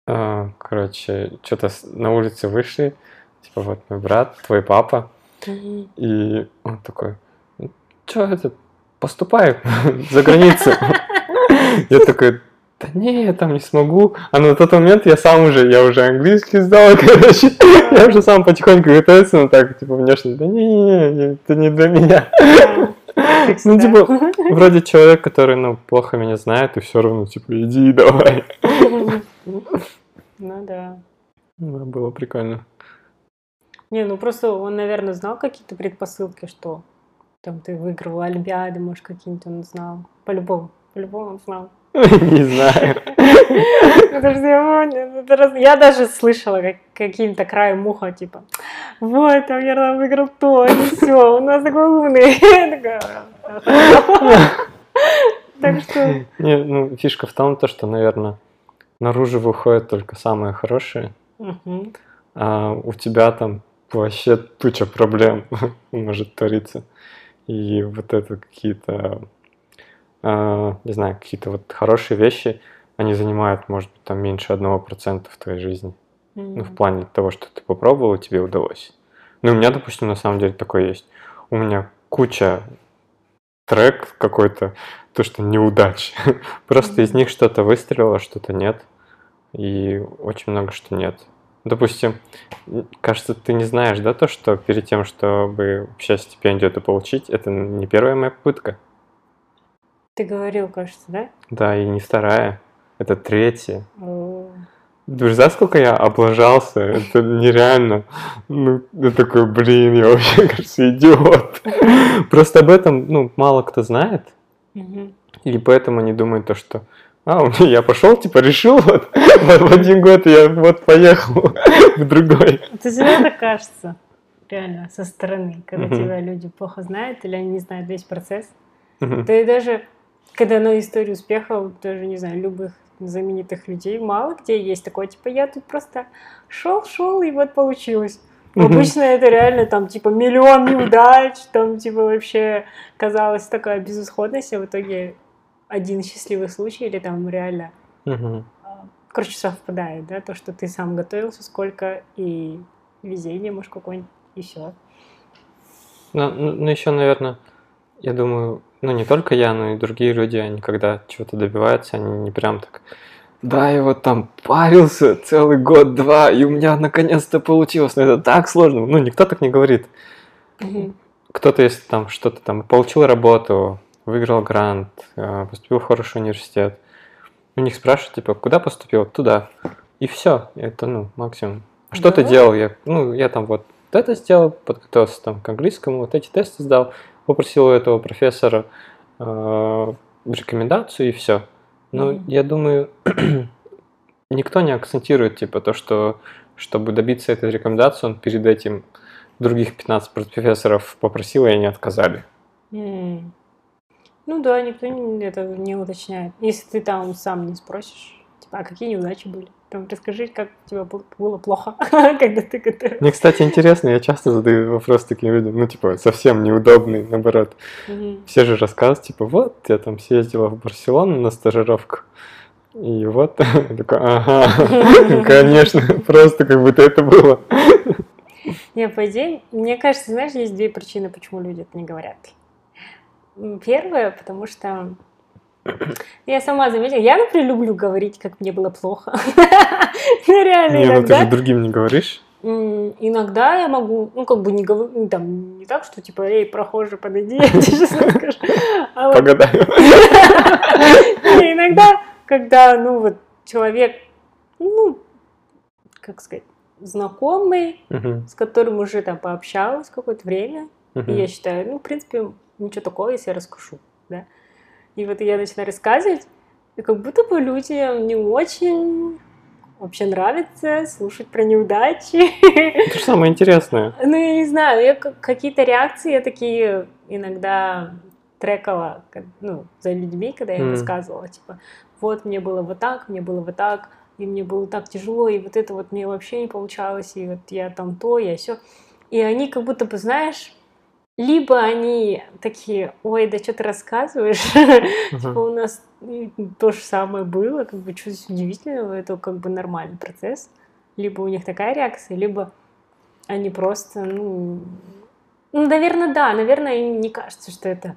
а, короче, что-то на улице вышли, типа, вот мой брат, твой папа, и он такой, что это, поступай за границу. Я такой, да не, я там не смогу. А на тот момент я сам уже, я уже английский сдал, короче. Я уже сам потихоньку готовился, но так, типа, внешне, да не, это не для меня. Ну, типа, вроде человек, который, ну, плохо меня знает, и все равно, типа, иди, давай. Ну да. Ну, Было прикольно. Не, ну просто он, наверное, знал какие-то предпосылки, что там ты выиграл Олимпиады, может, какие-нибудь он знал. По-любому. По-любому он знал. Не знаю. Что я я даже слышала как, каким-то краем уха, типа, вот, там Ярлам выиграл то, и все, у нас такой умный. Я. Так что... Не, ну, фишка в том, то, что, наверное, наружу выходит только самое хорошее, Мгм. а у тебя там вообще туча проблем может твориться. И вот это какие-то, а, не знаю, какие-то вот хорошие вещи, они занимают, может быть, там меньше одного процента в твоей жизни. Ну, в плане того, что ты попробовал, тебе удалось. Ну, у меня, допустим, на самом деле такое есть. У меня куча трек какой-то, то, что неудач. Просто из них что-то выстрелило, что-то нет. И очень много что нет. Допустим, кажется, ты не знаешь, да, то, что перед тем, чтобы сейчас стипендию эту получить, это не первая моя попытка. Ты говорил, кажется, да? Да, и не вторая. Это третья. О. Ты знаешь, сколько я облажался? Это нереально. Ну, я такой, блин, я вообще, кажется, идиот. Просто об этом, ну, мало кто знает. И поэтому они думают то, что а, у меня я пошел, типа, решил, вот, в один год я вот поехал в другой. Это всегда так кажется, реально, со стороны, когда Мгм. тебя люди плохо знают или они не знают весь процесс. Мгм. Да и даже, когда на историю успеха, даже, не знаю, любых знаменитых людей, мало где есть такое, типа, я тут просто шел, шел, и вот получилось. Обычно это реально там, типа, миллион неудач, там, типа, вообще казалось такая безысходность, а в итоге один счастливый случай или там реально а, короче, совпадает, да, то, что ты сам готовился, сколько и везение, может, какое-нибудь, все. Ну, ну, ну, еще, наверное, я думаю, ну, не только я, но и другие люди, они когда чего-то добиваются, они не прям так, да, я вот там парился целый год-два, и у меня наконец-то получилось, но это так сложно. Ну, никто так не говорит. кто-то, если там что-то там получил работу, выиграл грант, э, поступил в хороший университет, у них спрашивают, типа, куда поступил? Туда. И все. Это, ну, максимум. Что ты Да. делал? Я, ну, я там вот это сделал, подготовился там к английскому, вот эти тесты сдал, попросил у этого профессора э, рекомендацию и все. Но Мгм. я думаю, никто не акцентирует, типа, то, что чтобы добиться этой рекомендации, он перед этим других 15 профессоров попросил, и они отказали. М. Ну да, никто не- это не уточняет. Если ты там сам не спросишь, типа, а какие неудачи были? Там расскажи, как тебе был- было плохо, когда ты готовился. Мне, кстати, интересно, я часто задаю вопрос таким людям, ну, типа, совсем неудобный, наоборот. Все же рассказывают, типа, вот, я там съездила в Барселону на стажировку, и вот, такой, ага, конечно, просто как будто это было. Не, по идее, мне кажется, знаешь, есть две причины, почему люди это не говорят. Первое, потому что я сама заметила, я, например, люблю говорить, как мне было плохо. Ну, реально, Не, ну ты же другим не говоришь. Иногда я могу, ну, как бы не говорю, ну, там, не так, что, типа, эй, прохожий, подойди, я тебе сейчас расскажу. А Погадаю. иногда, когда, ну, вот, человек, ну, как сказать, знакомый, с которым уже там пообщалась какое-то время, я считаю, ну, в принципе, ничего такого, если я расскажу, да. И вот я начинаю рассказывать, и как будто бы людям не очень вообще нравится слушать про неудачи. Это же самое интересное. Ну, я не знаю, я какие-то реакции я такие иногда трекала, ка- ну, за людьми, когда я им М. рассказывала, типа, вот мне было вот так, мне было вот так, и мне было так тяжело, и вот это вот мне вообще не получалось, и вот я там то, я все. И они как будто бы, знаешь, либо они такие, ой, да что ты рассказываешь, типа у нас то же самое было, как бы что здесь удивительного, это как бы нормальный процесс. Либо у них такая реакция, либо они просто, ну, ну, наверное, да, наверное, им не кажется, что это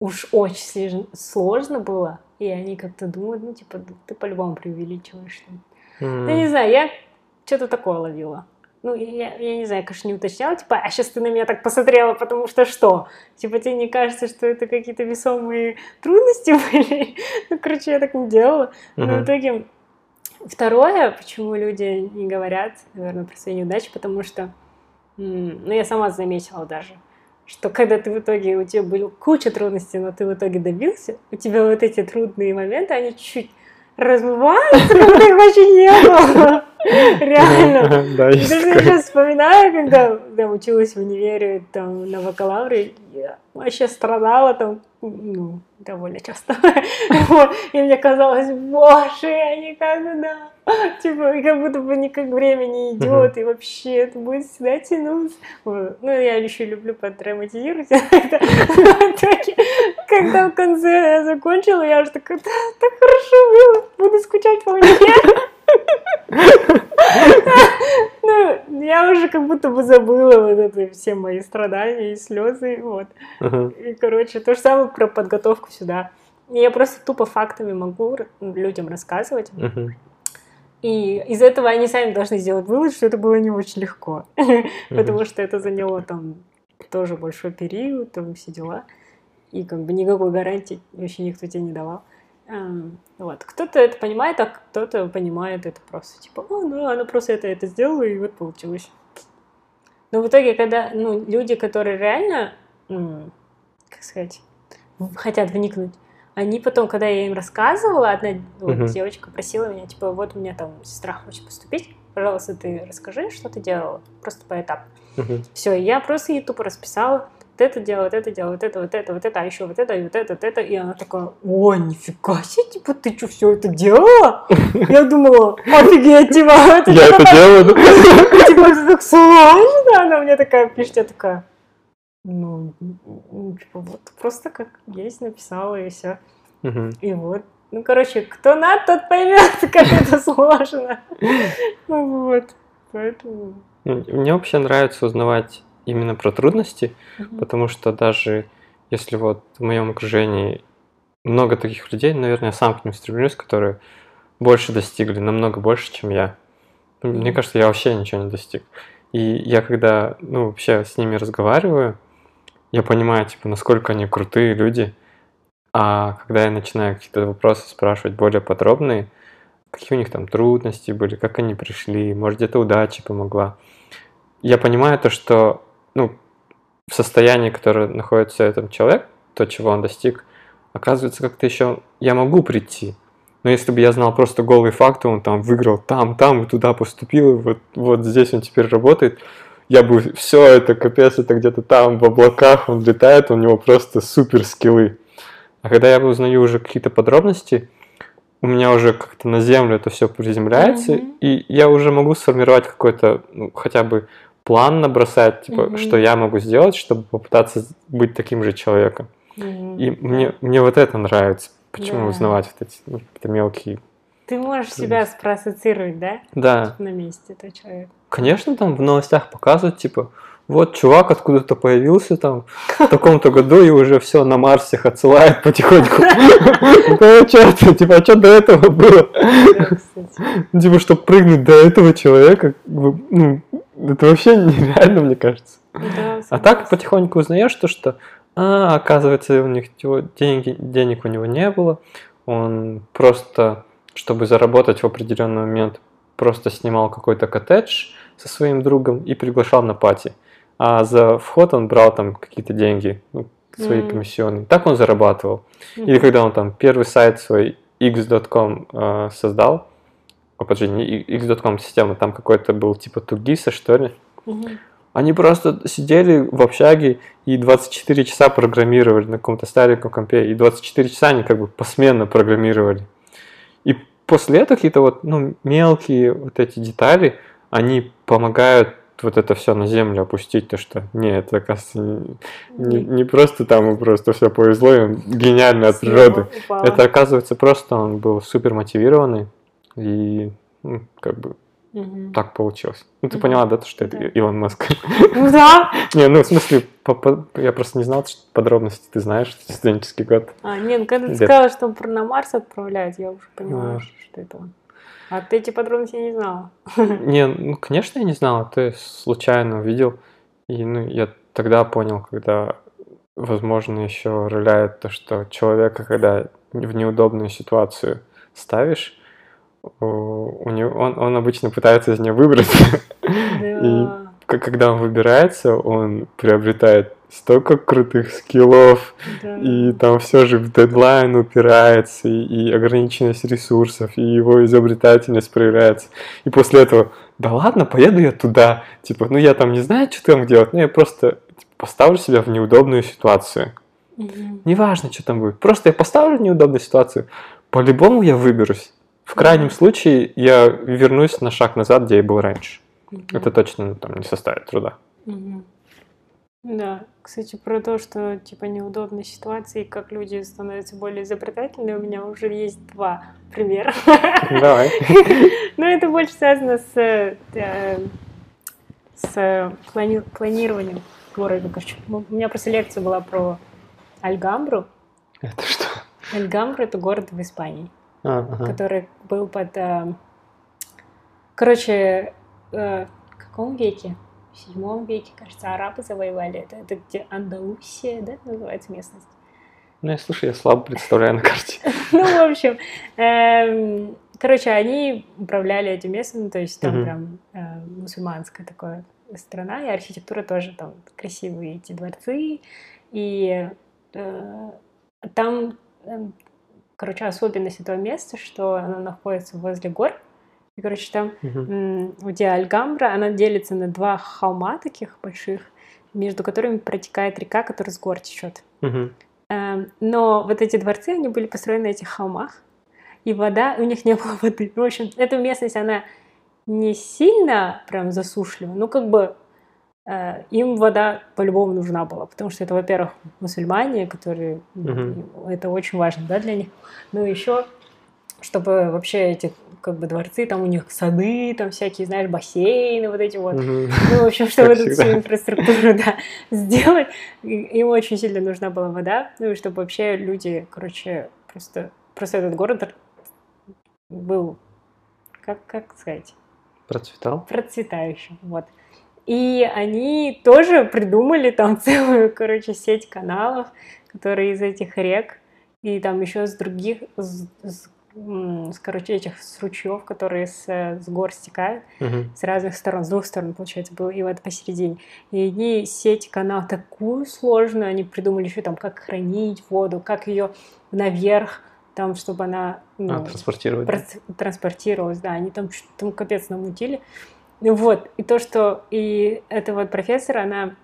уж очень сложно было, и они как-то думают, ну, типа, «Да ты по-любому преувеличиваешь. Ну, не знаю, я что-то такое ловила. Ну, я, я не знаю, конечно, не уточняла, типа, а сейчас ты на меня так посмотрела, потому что что? Типа, тебе не кажется, что это какие-то весомые трудности были? Ну, короче, я так не делала. Но в итоге второе, почему люди не говорят, наверное, про свои неудачи, потому что, ну, я сама заметила даже, что когда ты в итоге, у тебя была куча трудностей, но ты в итоге добился, у тебя вот эти трудные моменты, они чуть-чуть размываются, как их вообще не было. Реально. Да, Даже я сейчас вспоминаю, когда училась в универе, там, на бакалавре, вообще страдала там, ну, довольно часто. И мне казалось, боже, я никогда. Типа, как будто бы никак время не идет, и вообще это будет всегда тянуться. Ну, я еще люблю подраматизировать. Когда в конце я закончила, я уже такая, так хорошо было, буду скучать по универу. Ну, я уже как будто бы забыла вот это все мои страдания и слезы, вот. Ага. И, короче, то же самое про подготовку сюда. И я просто тупо фактами могу людям рассказывать. Мгм. И из этого они сами должны сделать вывод, что это было не очень легко. Потому что это заняло там тоже большой период, там все дела. И как бы никакой гарантии вообще никто тебе не давал. Эм, Вот. Кто-то это понимает, а кто-то понимает это просто типа, о, ну, она просто это, это сделала, и вот получилось. Но в итоге, когда ну, люди, которые реально, как сказать, хотят вникнуть, они потом, когда я им рассказывала, одна вот Мгм. девочка просила меня, типа, вот у меня там сестра хочет поступить, пожалуйста, ты расскажи, что ты делала, просто поэтапно. Мгм. Все, я просто ей тупо расписала, вот это дело, вот это дело, вот это, вот это, вот это, а еще вот это, и вот это, вот это. И она такая, о, нифига себе, типа, ты что, все это делала? Я думала, офигеть, типа, это Я это делаю? Типа, это так сложно. Она мне такая пишет, я такая, ну, м, типа, вот просто как есть, написала, и все. И вот. Ну, короче, кто над, тот поймет, как это сложно. Ну, Вот. Поэтому... Ну, Мне вообще нравится узнавать именно про трудности, мгм. потому что даже если вот в моем окружении много таких людей, наверное, я сам к ним стремлюсь, которые больше достигли, намного больше, чем я. Ну, Мне кажется, я вообще ничего не достиг. И я когда, ну, вообще с ними разговариваю, я понимаю, типа, насколько они крутые люди. А когда я начинаю какие-то вопросы спрашивать более подробные, какие у них там трудности были, как они пришли, может, где-то удача помогла, я понимаю то, что, ну, в состоянии, которое находится этот человек, то, чего он достиг, оказывается, как-то еще я могу прийти. Но если бы я знал просто голые факты, он там выиграл там, там и туда поступил, и вот, вот здесь он теперь работает, я бы все это, капец, это где-то там в облаках, он летает, у него просто супер скиллы. А когда я узнаю уже какие-то подробности, у меня уже как-то на землю это все приземляется, Мгм. и я уже могу сформировать какой-то, ну, хотя бы план набросать, типа, Мгм. что я могу сделать, чтобы попытаться быть таким же человеком. Мгм. И мне, мне вот это нравится. Почему Да. узнавать вот эти ну, мелкие. Ты можешь себя спроассоциировать, да? Да, На месте этого человека. конечно, там в новостях показывают, типа, вот чувак откуда-то появился там в таком-то году и уже все на Марс всех отсылает потихоньку. Ну, что? Типа, а что до этого было? Типа, чтобы прыгнуть до этого человека, ну, это вообще нереально, мне кажется. А так потихоньку узнаешь то, что, а, оказывается, у них деньги, денег у него не было, он просто, чтобы заработать в определенный момент, просто снимал какой-то коттедж со своим другом и приглашал на пати. А за вход он брал там какие-то деньги, ну, свои М. комиссионные. Так он зарабатывал. Или Мгм. когда он там первый сайт свой x.com э, создал, о, подожди, не x.com система, там какой-то был типа Тугиса, что ли, Мгм. они просто сидели в общаге и 24 часа программировали на каком-то стареньком компе, и 24 часа они как бы посменно программировали. И после этого какие-то вот, ну, мелкие вот эти детали, они помогают вот это все на землю опустить, то что, не, это, оказывается, не, не- не просто там просто все повезло, и он гениальный от природы. Это, оказывается, просто он был супер мотивированный, и, ну, как бы, Мгм. так получилось. Ну, ты Мгм. поняла, да, то, что это Да. Илон Маск? Ну да. Не, ну, в смысле, я просто не знал что подробности, ты знаешь, студенческий год. А, нет, ну когда ты сказала, что он про- на Марс отправляет, я уже поняла, Да. что это он. А ты эти подробности не знала. Не, ну, конечно, я не знал, ты случайно увидел. И, ну, я тогда понял, когда, возможно, еще роляет то, что человека, когда в неудобную ситуацию ставишь, у, него, он, он обычно пытается из нее выбраться. Да. К- Когда он выбирается, он приобретает столько крутых скиллов, Да. и там все же в дедлайн упирается, и, и ограниченность ресурсов, и его изобретательность проявляется. И после этого, да ладно, поеду я туда. Типа, ну я там не знаю, что там делать, но я просто типа, поставлю себя в неудобную ситуацию. Мгм. Неважно, что там будет. Просто я поставлю в неудобную ситуацию. По-любому я выберусь. В крайнем случае я вернусь на шаг назад, где я был раньше. Мгм. Это точно ну, там, не составит труда. Мгм. Да, кстати, про то, что типа неудобные ситуации, как люди становятся более изобретательными, у меня уже есть два примера. Давай. Но это больше связано с, э, с плани- планированием города. Короче, у меня просто лекция была про Альгамбру. Это что? Альгамбра — это город в Испании. А, ага. который был под... э, Короче, э, в каком веке? В седьмом веке, кажется, арабы завоевали это. Это где Андалусия, да, называется местность? Ну, я слушай, я слабо представляю на карте. Ну, в общем, эм, короче, они управляли этим местом, то есть там прям э, мусульманская такая страна, и архитектура тоже там красивые эти дворцы, и э, там, эм, короче, особенность этого места, что оно находится возле гор, и, короче, там м, где Альгамбра, она делится на два холма таких больших, между которыми протекает река, которая с гор течет. Мгм. Эм, Но вот эти дворцы, они были построены на этих холмах, и вода, у них не было воды. В общем, эта местность, она не сильно прям засушлива, но как бы э, им вода по-любому нужна была, потому что это, во-первых, мусульмане, которые, м, это очень важно, да, для них, но еще, чтобы вообще эти как бы дворцы, там у них сады, там всякие, знаешь, бассейны, вот эти вот, Мгм. ну, в общем, чтобы эту всю инфраструктуру да, сделать, им очень сильно нужна была вода, ну и чтобы вообще люди, короче, просто, просто этот город был, как, как сказать, Процветал? процветающим, вот. И они тоже придумали там целую, короче, сеть каналов, которые из этих рек, и там еще с других, с, с, с, короче, этих с ручьев, которые с, э, с гор стекают, Мгм. с разных сторон, с двух сторон, получается, было, и вот посередине. И они сеть канал такую сложную, они придумали еще там, как хранить воду, как ее наверх, там, чтобы она ну, А, транспортировать. проц- транспортировалась, да, они там, там капец намутили. Ну Вот, и то, что и эта вот профессор, она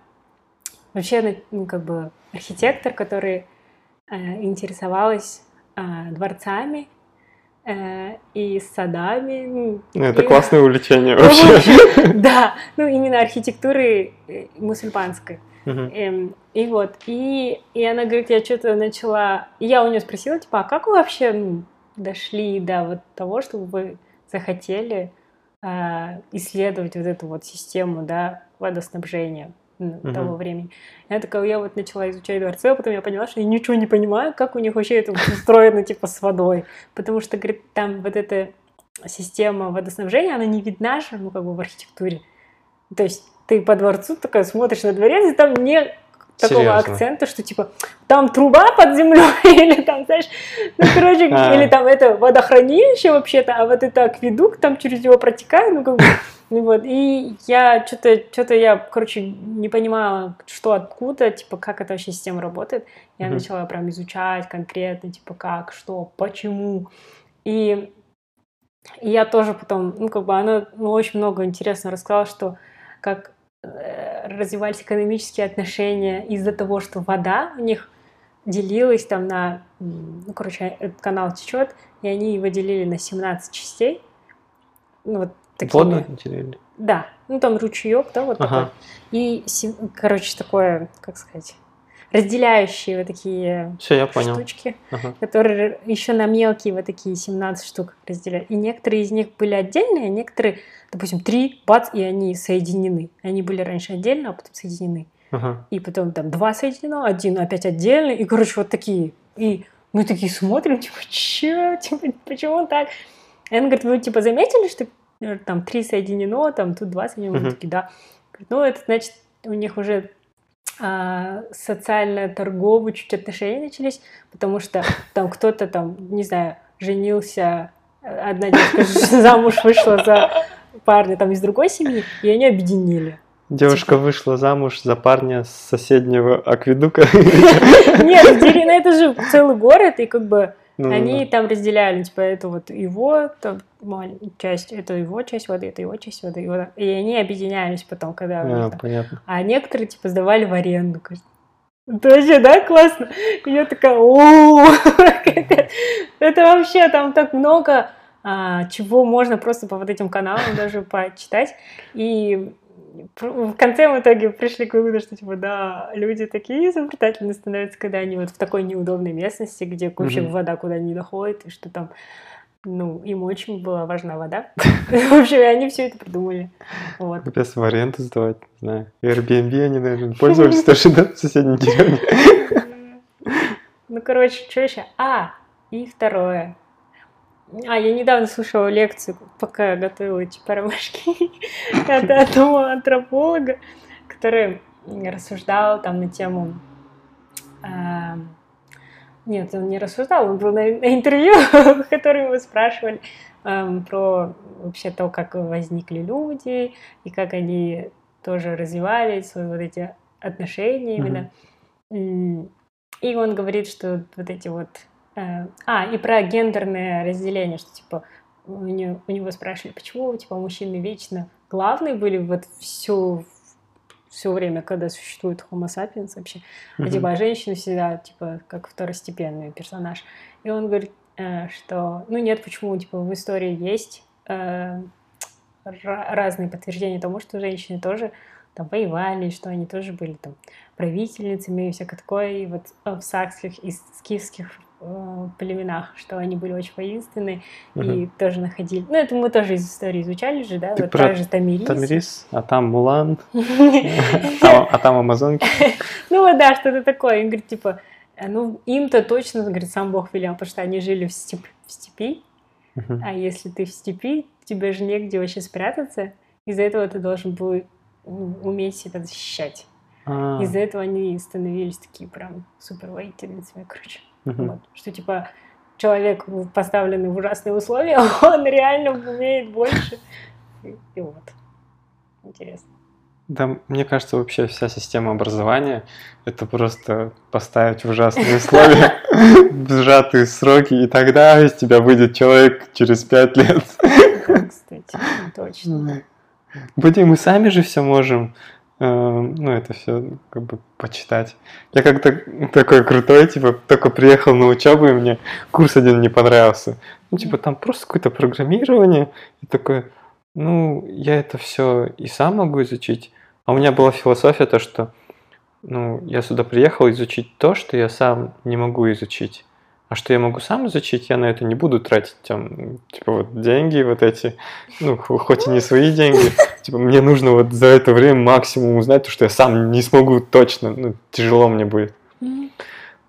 вообще, она, ну, как бы архитектор, который э, интересовалась э, дворцами э, и садами. ну, Ну, Это и- классное увлечение вообще. Да, ну именно архитектуры э, мусульманской. Эм, и вот, и, и она говорит, я что-то начала... Я у нее спросила, типа, а как вы вообще ну, дошли до вот того, чтобы вы захотели а, исследовать вот эту вот систему, да, водоснабжения м, Мгм. того времени? Я такая, я вот начала изучать дворцы, а потом я поняла, что я ничего не понимаю, как у них вообще это устроено, типа, с водой. Потому что, говорит, там вот эта система водоснабжения, она не видна же, ну, как бы в архитектуре. То есть ты по дворцу такая смотришь на дворец, и там нет такого Серьезно? акцента, что типа там труба под землей, или там, знаешь, ну, короче, А. или там это водохранилище вообще-то, а вот это акведук там через него протекает, ну, как бы, ну, вот, и я что-то, что-то я, короче, не понимала, что откуда, типа, как эта вообще система работает. Я Мгм. начала прям изучать конкретно, типа, как, что, почему. И и я тоже потом, ну, как бы она ну, очень много интересно рассказала, что как развивались экономические отношения из-за того, что вода у них делилась там на... Ну, короче, этот канал течет, и они его делили на 17 частей. Ну, вот такими. Воду интересно. Да, ну там ручеек, да, вот Ага. такой. И, короче, такое, как сказать, разделяющие вот такие Все, я понял. штучки Ага. которые еще на мелкие вот такие 17 штук разделяют. И некоторые из них были отдельные, а некоторые, допустим, три, бац, и они соединены. Они были раньше отдельно, а потом соединены. Ага. И потом там два соединено, один опять отдельный, и, короче, вот такие. И мы такие смотрим, типа, че, типа, почему так? И он говорит, вы, типа, заметили, что э, там три соединено, там тут два соединено? Мы Мгм. такие, да. Говорит, ну, это значит, у них уже социально-торговые чуть отношения начались, потому что там кто-то там, не знаю, женился, э, одна девушка замуж вышла за парня там из другой семьи, и они объединили. Девушка вышла замуж за парня с соседнего акведука. Нет, Деревне это же целый город, и как бы Ну, ну, они да. там разделяли, типа, это вот его там, часть, это его часть воды, это его часть воды. И, вот- и они объединялись потом, когда... А, понятно. А некоторые, типа, сдавали в аренду. Это вообще, да, классно? И я такая, о это- вообще там так много а, чего можно просто по вот этим каналам даже почитать. И в конце в итоге пришли к выводу, что, типа, да, люди такие изобретательные становятся, когда они вот в такой неудобной местности, где вообще Мгм. вода куда не доходит, и что там, ну, им очень была важна вода. В общем, и они все это придумали. Вот. Капец, в аренду сдавать, не знаю. Airbnb они, наверное, пользовались тоже, да, в соседней деревне. Ну, короче, что еще? А, и второе. А, я недавно слушала лекцию, пока готовила эти парамашки от одного антрополога, который рассуждал там на тему... а, Нет, он не рассуждал, он был на, интервью, в котором его спрашивали эм, про вообще то, как возникли люди, и как они тоже развивали свои вот эти отношения именно. И он говорит, что вот эти вот... э, а, и про гендерное разделение, что типа у него, у него спрашивали, почему типа мужчины вечно главные были вот всю все время, когда существует Homo sapiens вообще, а типа а женщины всегда типа как второстепенный персонаж. И он говорит, э, что ну нет, почему типа в истории есть э, ра- разные подтверждения тому, что женщины тоже там воевали, что они тоже были там правительницами и всякое такое, и вот в сакских и скифских э, племенах, что они были очень воинственные и Мгм. тоже находили. Ну, это мы тоже из истории изучали же, да, Ты вот про та же Тамирис. Тамирис, а там Мулан, а там Амазонки. Ну вот да, что-то такое. И говорит, типа, э, ну им-то точно, говорит, сам Бог велел, потому что они жили в, степ- в степи, а если ты в степи, тебе же негде вообще спрятаться, из-за этого ты должен был ну, уметь себя защищать. А, Из-за этого они становились такие прям супер воительницами, короче. Мгм. Вот. Что типа человек поставленный в ужасные условия, он реально умеет больше. И, и вот. Интересно. Да, мне кажется, вообще вся система образования — это просто поставить в ужасные условия, в сжатые сроки, и тогда из тебя выйдет человек через пять лет. Кстати, точно. Будем мы сами же все можем, ну, это все как бы почитать. Я как-то такой крутой, типа, только приехал на учебу, и мне курс один не понравился. Ну, типа, там просто какое-то программирование, и такой, ну, я это все и сам могу изучить. А у меня была философия то, что, ну, я сюда приехал изучить то, что я сам не могу изучить. А что я могу сам изучить, я на это не буду тратить, там, типа, вот деньги вот эти, ну, хо- хоть и не свои деньги, типа, мне нужно вот за это время максимум узнать, то, что я сам не смогу точно, ну, тяжело мне будет.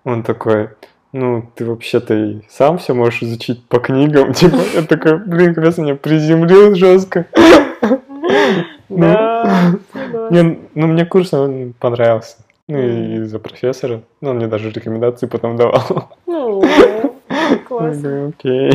Он такой, ну, ты вообще-то и сам все можешь изучить по книгам, типа, я такой, блин, капец, меня приземлил жестко. Да. Не, ну, мне курс он понравился. Ну, и из-за профессора. Ну, он мне даже рекомендации потом давал. Ну, классно. Окей.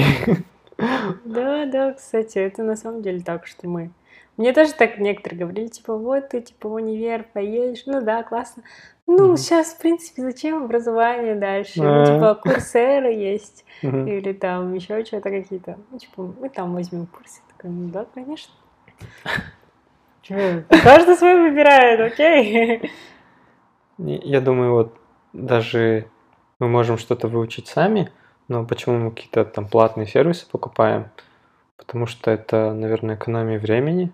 Да, да, кстати, это на самом деле так, что мы... Мне тоже так некоторые говорили, типа, вот ты, типа, в универ поедешь, ну да, классно. Ну, Мгм. сейчас, в принципе, зачем образование дальше? Ну, А. типа, курсеры есть, Мгм. или там еще что-то какие-то. Ну, типа, мы там возьмем курсы. Такая, ну да, конечно. Каждый свой выбирает, окей? Я думаю, вот даже мы можем что-то выучить сами, но почему мы какие-то там платные сервисы покупаем? Потому что это, наверное, экономия времени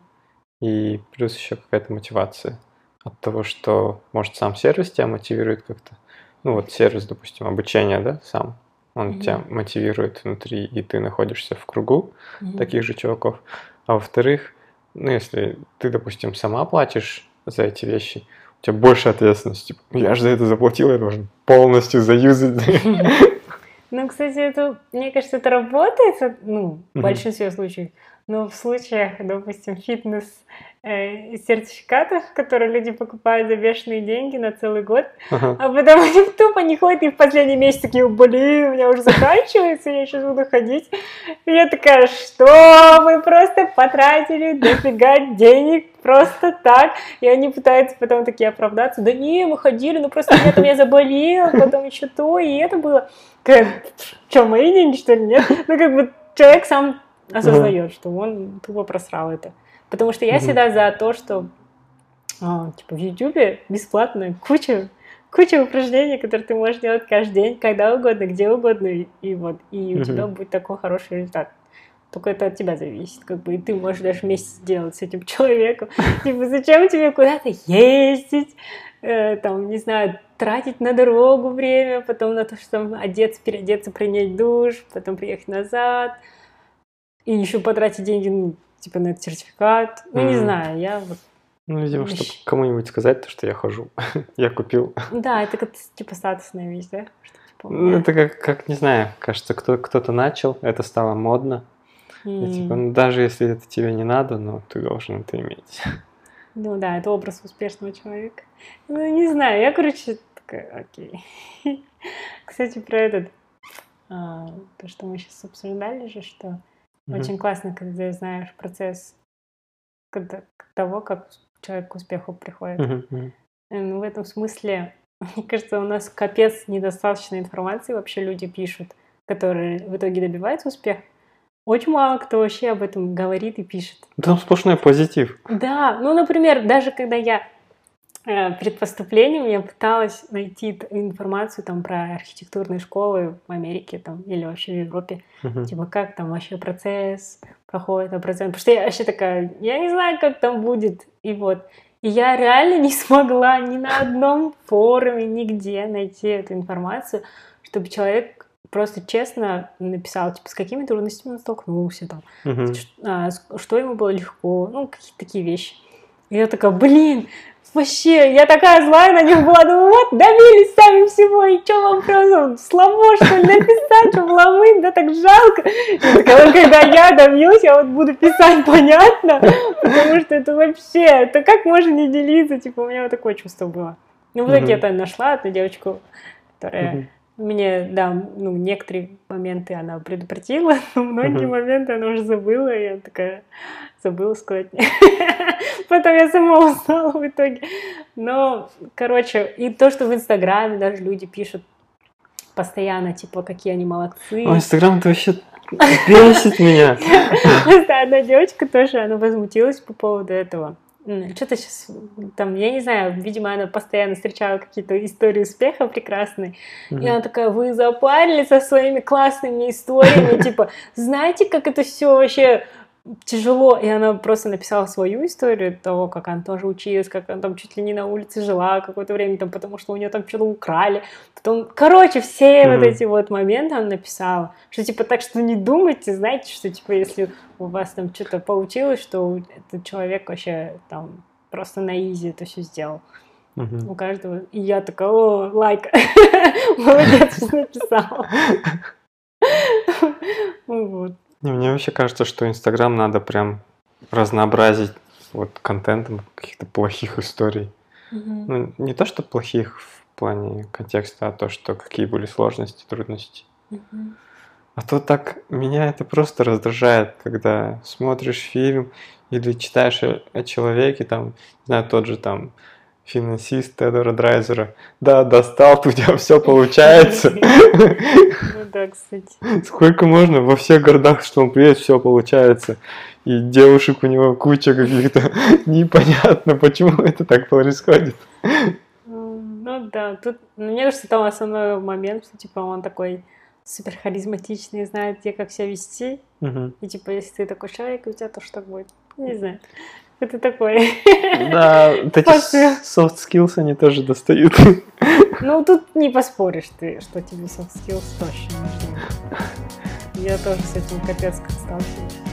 и плюс еще какая-то мотивация от того, что, может, сам сервис тебя мотивирует как-то. Ну вот сервис, допустим, обучения, да, сам. Он Мгм. тебя мотивирует внутри, и ты находишься в кругу таких же чуваков. А во-вторых, ну, если ты, допустим, сама платишь за эти вещи, у тебя больше ответственности. Типа, «Ну, я же за это заплатил, я должен полностью заюзать. Ну, кстати, это, мне кажется, это работает, ну, в большинстве случаев. Но в случаях, допустим, фитнес э, сертификатов, которые люди покупают за бешеные деньги на целый год, Ага. а потом они тупо не ходят, и в последний месяц такие, блин, у меня уже заканчивается, я сейчас буду ходить. И я такая, что вы просто потратили дофига денег просто так. И они пытаются потом такие оправдаться, да не, мы ходили, ну просто там я заболел, потом еще то, и это было. Что, мои деньги, что ли, нет? Ну, как бы человек сам осознает, что он тупо просрал это. Потому что я всегда за то, что а, типа в Ютубе бесплатно куча куча упражнений, которые ты можешь делать каждый день, когда угодно, где угодно, и, и вот, и у тебя будет такой хороший результат. Только это от тебя зависит, как бы, и ты можешь даже вместе сделать с этим человеком. Типа, зачем тебе куда-то ездить, э, там, не знаю, тратить на дорогу время, потом на то, что там одеться, переодеться, принять душ, потом приехать назад, и еще потратить деньги, ну, типа, на этот сертификат. Ну, не Мгм. знаю, я вот Ну, видимо, чтобы кому-нибудь сказать, то, что я хожу. я купил. Да, это как типа статусная вещь, да? Что, типа, Ну, это как, как, не знаю, кажется, кто, кто-то начал, это стало модно. И, М. типа, ну, даже если это тебе не надо, но ты должен это иметь. Ну да, это образ успешного человека. Ну, не знаю, я, короче, такая, окей. Кстати, про этот, а, то, что мы сейчас обсуждали же, что Мгм. очень классно, когда знаешь процесс когда- того, как человек к успеху приходит. Э, Ну, в этом смысле, мне кажется, у нас капец недостаточно информации вообще люди пишут, которые в итоге добиваются успеха. Очень мало кто вообще об этом говорит и пишет. Там сплошной позитив. Да, ну, например, даже когда я перед поступлением я пыталась найти информацию там про архитектурные школы в Америке там или вообще в Европе, Мгм. типа как там вообще процесс проходит, образование, потому что я вообще такая, я не знаю, как там будет, и вот. И я реально не смогла ни на одном форуме, нигде найти эту информацию, чтобы человек просто честно написал, типа, с какими трудностями он столкнулся, там, Мгм. ш- а, что ему было легко, ну, какие-то такие вещи. И я такая, блин, вообще, я такая злая на них была, думаю, вот, добились сами всего, и что вам просто слабо, что ли, написать, чтобы ломыть, да так жалко. Такая, когда я добьюсь, я вот буду писать понятно, потому что это вообще, это как можно не делиться, типа, у меня вот такое чувство было. Ну, в итоге я нашла одну девочку, которая. Мне, да, ну, некоторые моменты она предупредила, но многие моменты она уже забыла, и я такая забыла сказать. Потом я сама узнала в итоге. Но, короче, и то, что в Инстаграме даже люди пишут постоянно, типа, какие они молодцы. Ой, Инстаграм это вообще бесит меня. Просто одна девочка тоже, она возмутилась по поводу этого. Что-то сейчас, там, я не знаю, видимо, она постоянно встречала какие-то истории успеха прекрасные. И она такая, вы запарились со своими классными историями, типа, знаете, как это все вообще тяжело. И она просто написала свою историю того, как она тоже училась, как она там чуть ли не на улице жила какое-то время, там, потому что у нее там что-то украли. Потом, короче, все вот Мгм. эти вот моменты она написала. Что типа так, что не думайте, знаете, что типа если у вас там что-то получилось, что этот человек вообще там просто на изи это все сделал. Мгм. У каждого. И я такая, о, лайк. Молодец, что написала. Вот. Не, Мне вообще кажется, что Инстаграм надо прям разнообразить вот контентом каких-то плохих историй. Ну, не то, что плохих в плане контекста, а то, что какие были сложности, трудности. Мгм. А то так меня это просто раздражает, когда смотришь фильм или читаешь о, о человеке, там, не знаю, тот же там финансист Теодора Драйзера. Да, достал, у тебя все получается. Ну да, кстати. Сколько можно во всех городах, что он приедет, все получается. И девушек у него куча каких-то. Непонятно, почему это так происходит. Ну да, тут, ну, мне кажется, там основной момент, что типа он такой супер харизматичный, знает, где как себя вести. И типа, если ты такой человек, у тебя то что будет? Не знаю. Это такое. Да, Посыл. soft skills, они тоже достают. Ну, тут не поспоришь ты, что тебе soft skills точно нужны. Я тоже с этим капец как сталкиваюсь.